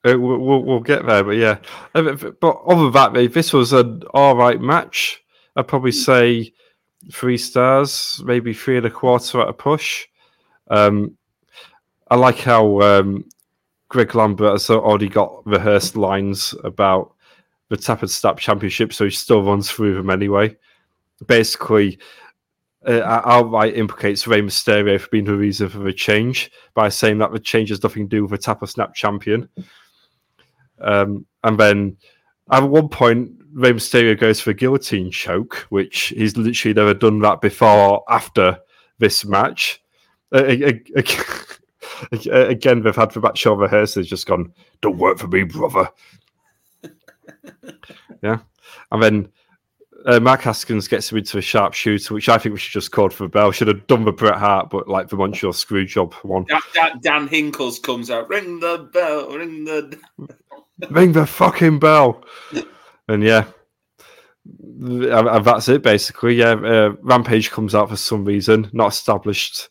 Uh, we'll, we'll, get there, but yeah. Uh, But other than that, this was an all right match. I'd probably say three stars, maybe three and a quarter at a push. Um, I like how um, Greg Lambert has already got rehearsed lines about the Tap and Snap Championship, so he still runs through them anyway. Basically, uh, outright implicates Rey Mysterio for being the reason for the change by saying that the change has nothing to do with the Tap Snap champion. Um, and then at one point, Rey Mysterio goes for a guillotine choke, which he's literally never done that before after this match. Uh, a- a- a- again, they've had the match show rehearsals just gone, don't work for me, brother. yeah. And then uh, Mark Haskins gets him into a sharpshooter, which I think we should just call for the bell. Should have done the Bret Hart, but like the Montreal screw job one. Dan, Dan, Dan Hinkles comes out. Ring the bell. Ring the. Ring the fucking bell. and yeah, and, that's it basically. Yeah, uh, Rampage comes out for some reason, not established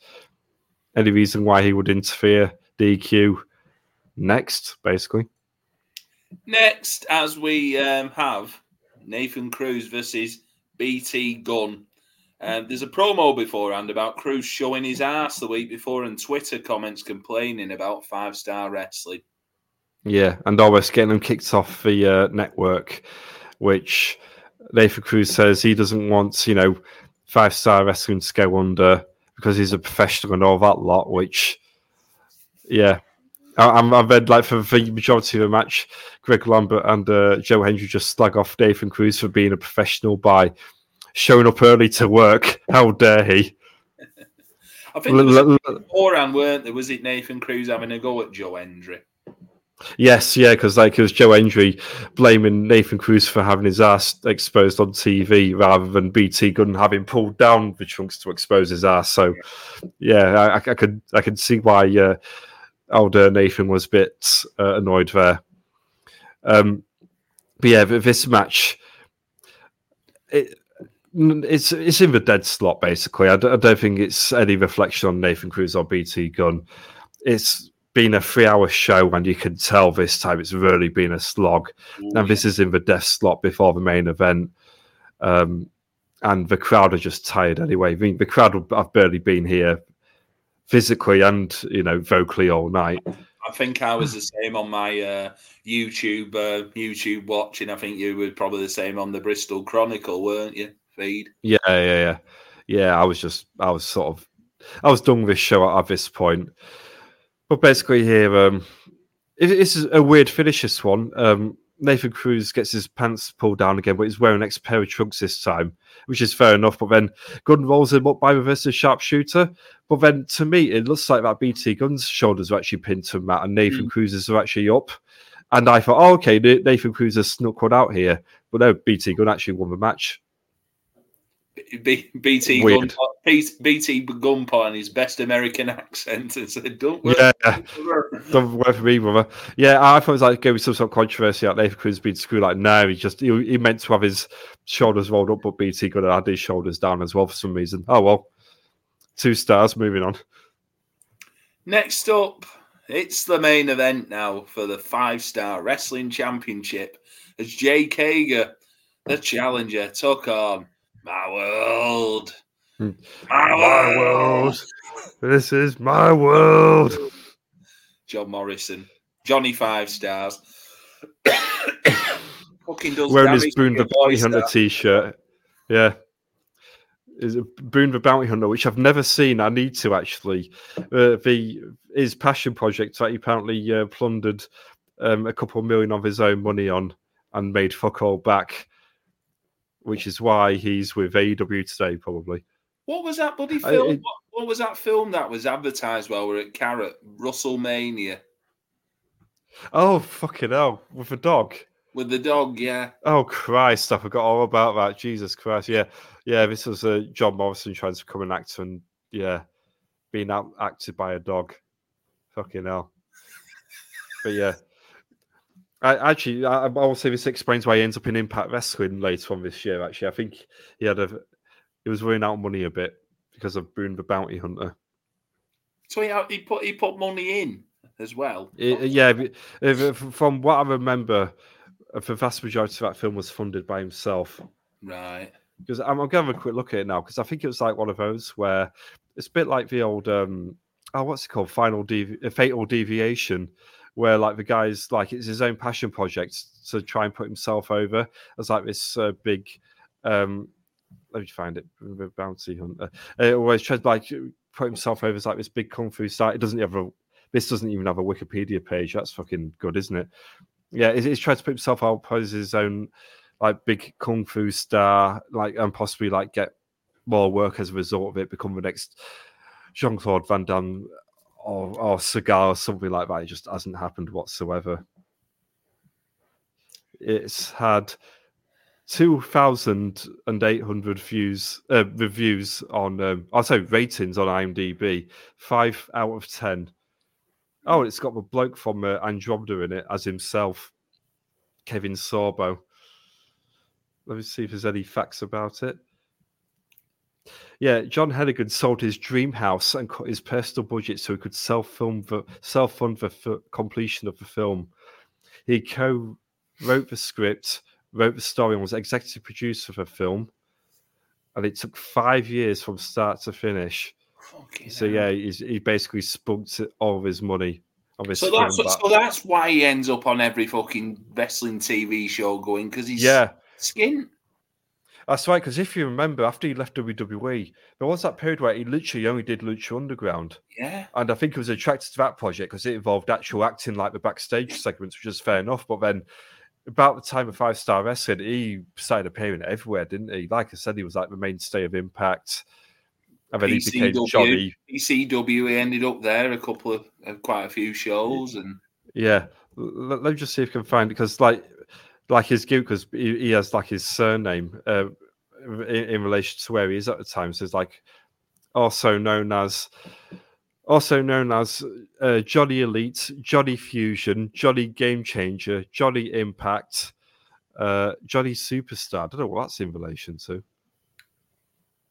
any reason why he would interfere. DQ next, basically. Next, as we um, have Nathan Cruz versus BT Gunn. Um, there's a promo beforehand about Cruz showing his ass the week before and Twitter comments complaining about five star wrestling. Yeah, and almost getting them kicked off the uh, network, which Nathan Cruz says he doesn't want, you know, five star wrestling to go under because he's a professional and all that lot. Which, yeah, I, I'm, I've read like for the majority of the match, Greg Lambert and uh, Joe Hendry just slag off Nathan Cruz for being a professional by showing up early to work. How dare he? I think there was a L- l- beforehand, weren't there? Was it Nathan Cruz having a go at Joe Hendry? Yes, yeah, because like it was Joe Hendry blaming Nathan Cruz for having his ass exposed on TV rather than BT Gunn having pulled down the trunks to expose his ass. So, yeah, I, I could I could see why uh, older Nathan was a bit uh, annoyed there. Um, but yeah, th- this match, it, it's it's in the dead slot basically. I, d- I don't think it's any reflection on Nathan Cruz or BT Gunn. It's been a three-hour show, and you can tell this time it's really been a slog. And this is in the death slot before the main event. Um, and the crowd are just tired anyway. I mean, the crowd have barely been here physically and you know vocally all night. I think I was the same on my uh, YouTube uh, YouTube watch, and I think you were probably the same on the Bristol Chronicle, weren't you? Feed. Yeah, yeah, yeah, yeah. I was just, I was sort of, I was done with this show at this point. But basically, here, um, it, this is a weird finish. This one, um, Nathan Cruz gets his pants pulled down again, but he's wearing an extra pair of trunks this time, which is fair enough. But then Gunn rolls him up by reverse sharpshooter. But then to me, it looks like that BT Gunn's shoulders are actually pinned to Matt, and Nathan Cruz's are actually up. And I thought, oh, okay, Nathan Cruz has snuck one out here. But no, BT Gunn actually won the match. B- BT Weird. Gunn, B- BT Gunn put his best American accent and said, "Don't worry." Yeah. Don't work for me, brother. Yeah, I thought it was like going to be some sort of controversy out there. Nathan Cruz been screwed. Like, no, he just he, he meant to have his shoulders rolled up, but BT could have had his shoulders down as well for some reason. Oh well, two stars. Moving on. Next up, it's the main event now for the five star wrestling championship as Jake Hager, the challenger, took on my world. Hmm. My, world. This is my world. John Morrison. Johnny five stars. Fucking does Wearing his Boone the Bounty Hunter t-shirt. Yeah. Is a Boone the Bounty Hunter, which I've never seen. I need to actually. Uh, the his passion project that he apparently uh, plundered um, a couple million of his own money on and made fuck all back, which is why he's with AEW today, probably. What was that bloody I- film? it- what, what was that film that was advertised while we we're at Carrot? Russellmania Oh fucking hell! With a dog. with the dog. Yeah. Oh Christ! I forgot all about that. Jesus Christ! Yeah, yeah. This was uh, John Morrison trying to become an actor, and yeah, being out acted by a dog. Fucking hell. But yeah, I actually, I, I will say this explains why he ends up in Impact Wrestling later on this year. Actually, I think he had a, he was running out of money a bit because of Boone the Bounty Hunter. So he, he put he put money in as well. I- yeah, uh, from what I remember, the vast majority of that film was funded by himself. Right. because I'm, I'm gonna have a quick look at it now because I think it was like one of those where it's a bit like the old um oh what's it called final Devi- uh, fatal deviation where like the guy's like it's his own passion project to try and put himself over as like this uh, big um let me find it bounty hunter uh, always tries to like put himself over as like this big kung fu star. It doesn't a this doesn't even have a wikipedia page. That's fucking good isn't it? Yeah he's, he's tried to put himself out as his own like big kung fu star, like and possibly like get more work as a result of it, become the next Jean Claude Van Damme or or Cigar or something like that. It just hasn't happened whatsoever. It's had two thousand and eight hundred views uh, reviews on um, I'll say ratings on IMDb, five out of ten. Oh, it's got the bloke from uh, Andromeda in it as himself, Kevin Sorbo. Let me see if there's any facts about it. Yeah, John Hennigan sold his dream house and cut his personal budget so he could self film the self fund the f- completion of the film. He co wrote the script, wrote the story, and was executive producer for the film. And it took five years from start to finish. Fucking So hell. yeah, he's, he basically spunked all of his money on this So that's back. so that's why he ends up on every fucking wrestling TV show going because he's yeah, skin. That's right, because if you remember, after he left WWE, there was that period where he literally only did Lucha Underground. Yeah. And I think he was attracted to that project because it involved actual acting, like the backstage segments, which is fair enough. But then, about the time of Five Star Wrestling, he started appearing everywhere, didn't he? Like I said, he was like the mainstay of Impact. And then he became PCW. Johnny. ECW he ended up there a couple of uh, quite a few shows and Yeah. Let me just see if I can find it because, like, like his gimmick, because he, he has like his surname uh, in, in relation to where he is at the time. So it's like also known as also known as uh, Johnny Elite, Johnny Fusion, Johnny Game Changer, Johnny Impact, uh, Johnny Superstar. I don't know what that's in relation to.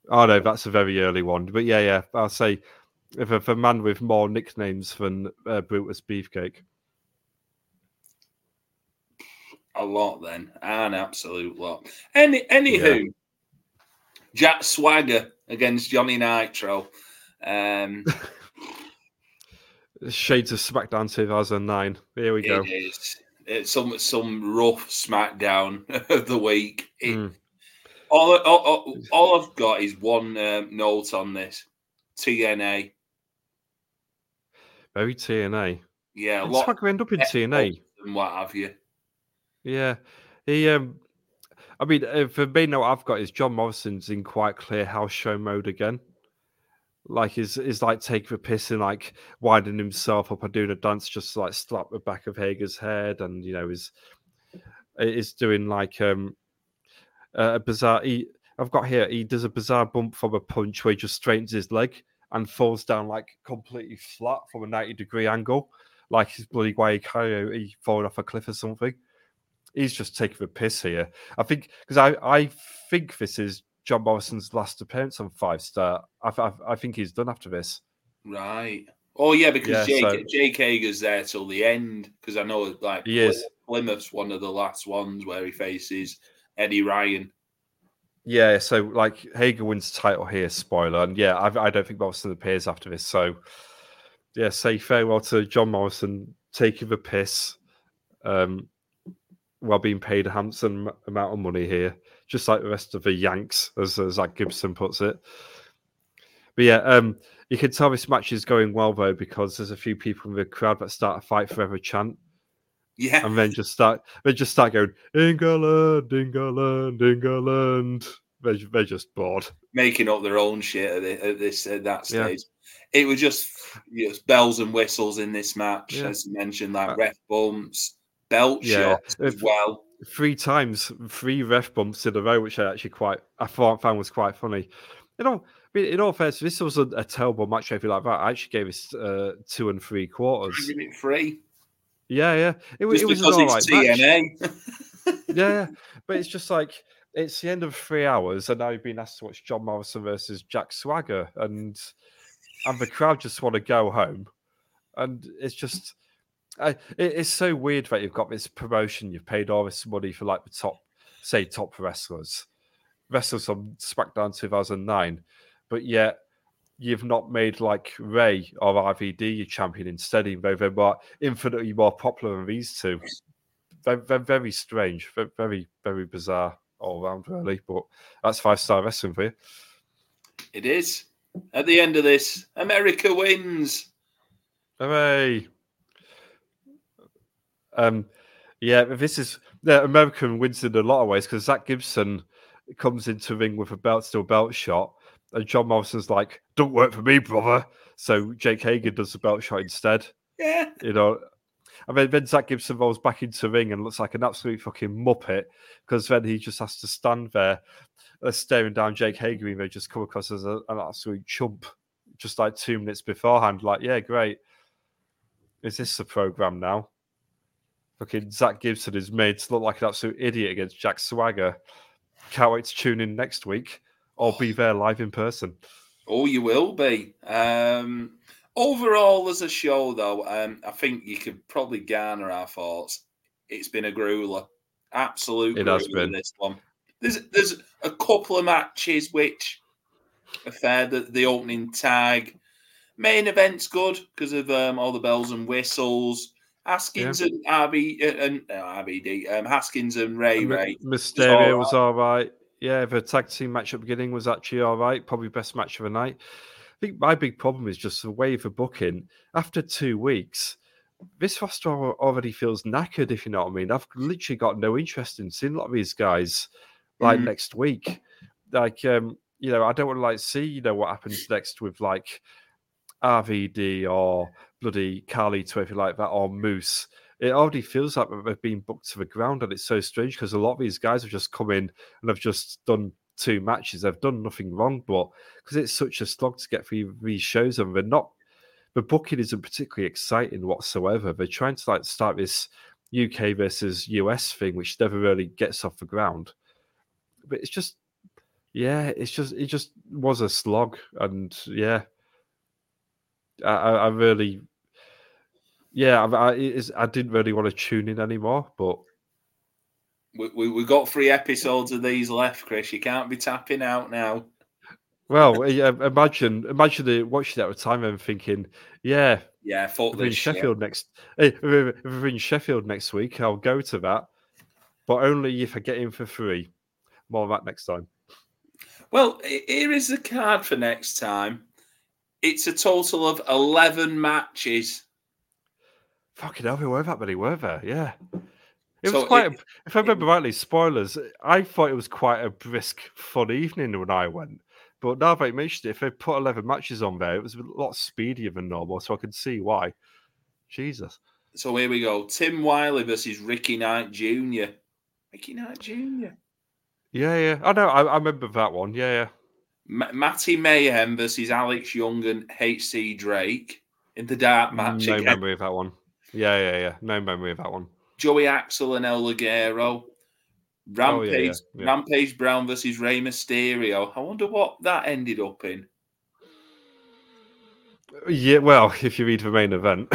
Oh no, that's a very early one. But yeah, yeah, I'll say if a, if a man with more nicknames than uh, Brutus Beefcake. A lot then. An absolute lot. Any anywho, Jack Swagger against Johnny Nitro. Um Shades of SmackDown 2009. Here we go. it is it's some some rough smackdown of the week. It, Mm. all, all, all, all I've got is one um, note on this. TNA. Very TNA. Yeah, a lot Swagger end up in TNA? and what have you. Yeah. He um I mean uh, me now, I've got is John Morrison's in quite clear house show mode again. Like he's is like taking a piss and like winding himself up and doing a dance just to like slap the back of Hager's head and you know is is doing like um a bizarre he I've got here he does a bizarre bump from a punch where he just straightens his leg and falls down like completely flat from a 90 degree angle like his bloody Guay Coyote falling off a cliff or something he's just taking the piss here. I think because I, I think this is John Morrison's last appearance on Five Star. I, I, I think he's done after this. Right. Oh yeah, because Yeah, Jake so- Jake Hager's there till the end. Because I know like is. Plymouth's one of the last ones where he faces Eddie Ryan. Yeah, so like Hager wins the title here, spoiler, and yeah, I, I don't think Morrison appears after this. So yeah, say farewell to John Morrison taking the piss, um, while being paid a handsome amount of money here, just like the rest of the Yanks, as, as Zack Gibson puts it. But yeah, um, you can tell this match is going well though because there's a few people in the crowd that start a fight forever chant Yeah. and then just start they just start going England, England, England. they're, they're just bored. making up their own shit at, this at that stage. It was just you know, bells and whistles in this match, Yeah. as you mentioned, like Uh, ref bumps, belt Yeah. shots as well. Three times, three ref bumps in a row, which I actually quite I thought found was quite funny. You know, I mean, in all fairness, this was a, a terrible match. I feel like that. I actually gave it uh, two and three quarters. It Yeah, yeah. It, was just it was because all it's right. TNA. yeah, yeah. But it's just like it's the end of three hours, and now you've been asked to watch John Morrison versus Jack Swagger, and and the crowd just want to go home, and it's just. I, it, it's so weird that you've got this promotion, you've paid all this money for like the top, say, top wrestlers, wrestlers from SmackDown 2009, but yet you've not made like Ray or RVD your champion instead, even though they're more, infinitely more popular than these two they're very strange, ve- very, very bizarre all around, really. But that's five star wrestling for you. It is. At the end of this, America wins. Hooray! Um, yeah, this is the American wins in a lot of ways because Zack Gibson comes into ring with a belt still belt shot, and John Morrison's like, "Don't work for me, brother." So Jake Hager does the belt shot instead. Yeah. you know. And then, then Zack Gibson rolls back into ring and looks like an absolute fucking muppet because then he just has to stand there uh, staring down Jake Hager, even though he just come across as a, an absolute chump just like two minutes beforehand. Like, yeah, great. Is this the program now? Fucking Zack Gibson is made to look like an absolute idiot against Jack Swagger. Can't wait to tune in next week or be there live in person. Oh, you will be. Um, overall, as a show, though, um, I think you could probably garner our thoughts. It's been a grueler, absolute It has been. This one. There's there's a couple of matches which are fair. The, the opening tag, main event's good because of um, all the bells and whistles. Haskins and RB uh, and uh, RVD, um, Haskins and Ray And Ray. My- Mysterio all was all right. Yeah, the tag team match at the beginning was actually all right. Probably best match of the night. I think my big problem is just the way for booking. After two weeks, this roster already feels knackered, if you know what I mean. I've literally got no interest in seeing a lot of these guys like Mhm. next week. Like, um, you know, I don't want to like see, you know, what happens next with like RVD or bloody Carlito, if you like that, or Moose it already feels like they've been booked to the ground, and it's so strange because a lot of these guys have just come in and have just done two matches. They've done nothing wrong, but because it's such a slog to get through these shows, and they're not, the booking isn't particularly exciting whatsoever. They're trying to like start this UK versus US thing, which never really gets off the ground. But it's just, yeah, it's just it just was a slog, and yeah, I, I really yeah, I, I, I didn't really want to tune in anymore, but We, we, we've got three episodes of these left, Chris. You can't be tapping out now. well, yeah, imagine imagine the, watching it at the time and thinking, yeah, Yeah, fuck in. Sheffield next, eh, if we're in Sheffield next week, I'll go to that, but only if I get in for free. More of that next time. Well, here is the card for next time. It's a total of 11 matches. Fucking hell, there weren't that many, were there? Yeah. It So was quite, it- a, if I remember rightly, spoilers. I thought it was quite a brisk, fun evening when I went. But now that you mentioned it, if they put 11 matches on there, it was a lot speedier than normal, so I can see why. Jesus. So here we go. Tim Wiley versus Ricky Knight Jr. Ricky Knight Jr. Yeah, yeah. I know. I, I remember that one. Yeah, yeah. Ma- Matty Mayhem versus Alex Young and HT Drake in the dark match no again. memory of that one. Yeah, yeah, yeah. No memory of that one. Joey Axel and El Ligero. Rampage, Oh, yeah, yeah, yeah. Rampage Brown versus Rey Mysterio. I wonder what that ended up in. Yeah, well, if you read the main event.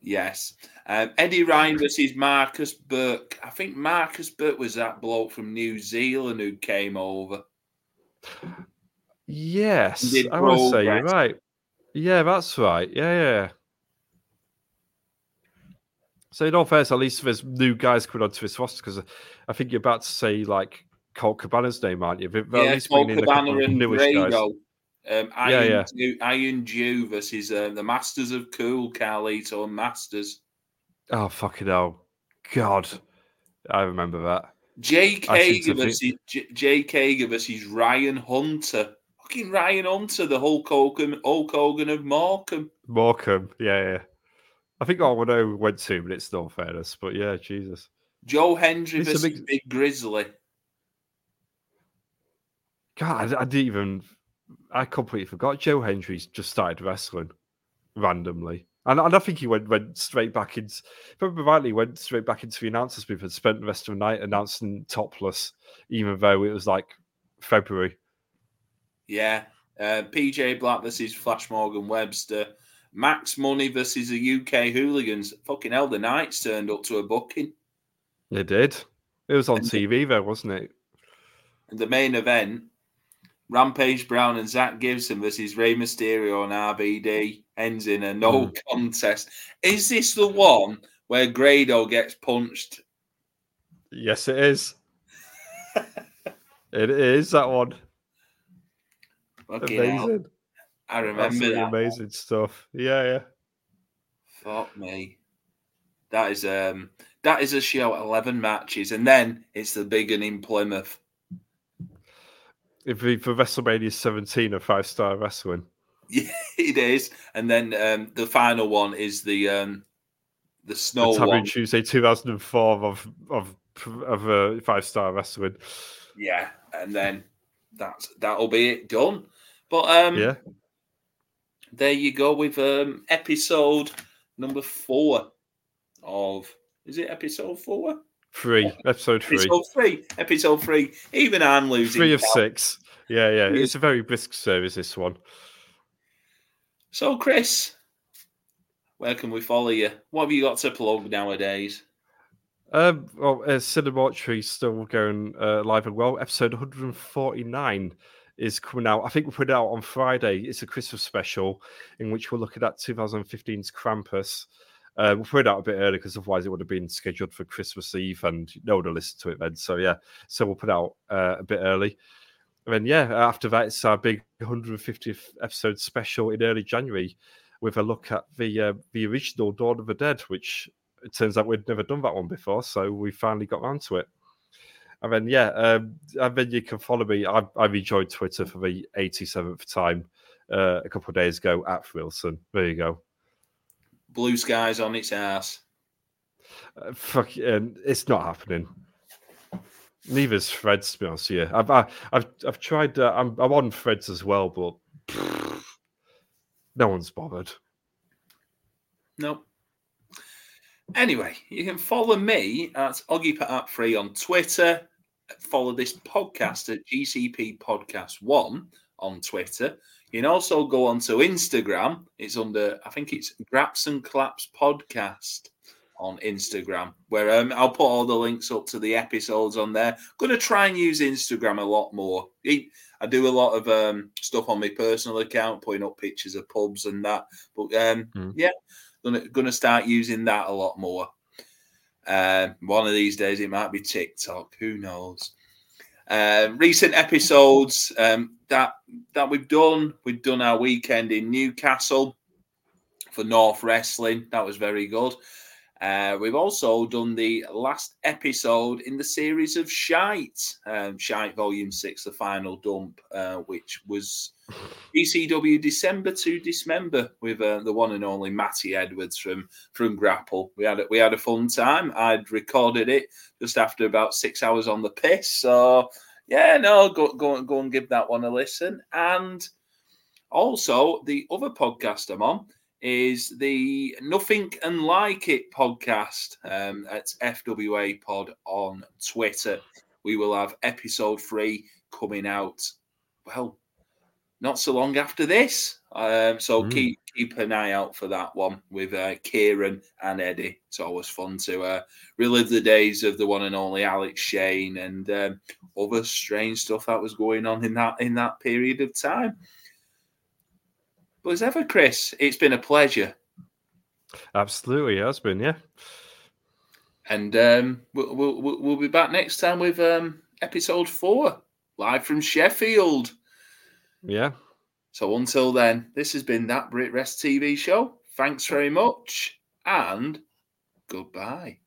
Yes. Um, Eddie Ryan versus Marcus Burke. I think Marcus Burke was that bloke from New Zealand who came over. Yes. I want to say you're right. Yeah, that's right. Yeah, yeah. So in all fairness, at least there's new guys coming onto this roster because I think you're about to say like Colt Cabana's name, aren't you? But at yeah, least Paul bringing in a couple Cabana and. Grado. Um, Iron, Yeah, yeah. Jew, Iron Jew versus uh, the Masters of Cool, Carlito and Masters. Oh fucking hell, God! I remember that. Jake I seem Hager to versus J- Jake Ryan Hunter. Fucking Ryan Hunter, the Hulk Hogan, Hulk Hogan of Morecambe. Morecambe, yeah, yeah. I think I would know went two minutes, no fairness, but yeah, Jesus. Joe Hendry versus big- Big Grizzly. God, I, I didn't even. I completely forgot. Joe Hendry's just started wrestling randomly, and, and I think he went went straight back into. Remember rightly, went straight back into the announcers booth and spent the rest of the night announcing topless, even though it was like February. Yeah. Uh, PJ Black versus Flash Morgan Webster. Max Money versus the UK Hooligans. Fucking hell, the Knights turned up to a booking. They did. It was on And- TV though, wasn't it? And the main event, Rampage Brown and Zack Gibson versus Rey Mysterio and RVD ends in a no Hmm. contest. Is this the one where Grado gets punched? Yes, it is. it is that one. Fucking hell, Amazing. I remember Absolutely that. amazing stuff. Yeah, yeah. Fuck me. That is um that is a show. Eleven matches, and then it's the big one in Plymouth. If we for WrestleMania 17 of five star wrestling. Yeah, it is. And then um the final one is the um the snow the Taboo one. Tuesday 2004 of of of uh, five star wrestling. Yeah, and then that's that'll be it done. But um Yeah, there you go with um episode number four of is it episode four? three episode three, Episode three. Episode three. Even I'm losing. three of count. six. Yeah, yeah. It's a very brisk service. This one. So, Chris, where can we follow you? What have you got to plug nowadays? Um, well, uh, Cinemortuary still going uh, live and well. Episode 149 is coming out. I think we put it out on Friday. It's a Christmas special in which we're looking at 2015's Krampus. Uh, we'll put it out a bit early because otherwise it would have been scheduled for Christmas Eve and no one will listen to it then. So, yeah, so we'll put it out uh, a bit early. And then, yeah, after that, it's our big 150th episode special in early January with a look at the uh, the original Dawn of the Dead, which it turns out we'd never done that one before, so we finally got around to it. And then, yeah, um, and then you can follow me. I've, I've enjoyed Twitter for the 87th time uh, a couple of days ago at Wilson. There you go. Bluesky's on its ass. Uh, fuck, um, it's not happening. Neither's Threads, to be honest you. I've, I, I've, I've tried, uh, I'm, I'm on Threads as well, but no one's bothered. Nope. Anyway, you can follow me at Oggy Free on Twitter. Follow this podcast at GCP Podcast One on Twitter. You can also go onto Instagram. It's under, I think it's Graps and Claps Podcast on Instagram, where um, I'll put all the links up to the episodes on there. Going to try and use Instagram a lot more. I do a lot of um, stuff on my personal account, putting up pictures of pubs and that. But um, Hmm. yeah, gonna gonna start using that a lot more. Um, one of these days, it might be TikTok. Who knows? Um, recent episodes um, that that we've done. We've done our weekend in Newcastle for North Wrestling. That was very good. Uh, we've also done the last episode in the series of Shite, um, Shite Volume Six, the final dump, uh, which was ECW December to Dismember with uh, the one and only Matty Edwards from from Grapple. We had a, we had a fun time. I'd recorded it just after about six hours on the piss. So yeah, no, go go go and give that one a listen. And also the other podcast I'm on is the Nothing and Like It podcast. Um, it's FWA Pod on Twitter. We will have episode three coming out. Well, not so long after this. Um, so Mm. keep keep an eye out for that one with uh, Kieran and Eddie. It's always fun to uh, relive the days of the one and only Alex Shane and um, other strange stuff that was going on in that in that period of time. But as ever, Chris, it's been a pleasure, Absolutely, it has been, yeah. and um, we'll, we'll we'll we'll be back next time with um, episode four, live from Sheffield. Yeah. So until then, this has been that BritWres TV show. Thanks very much and goodbye.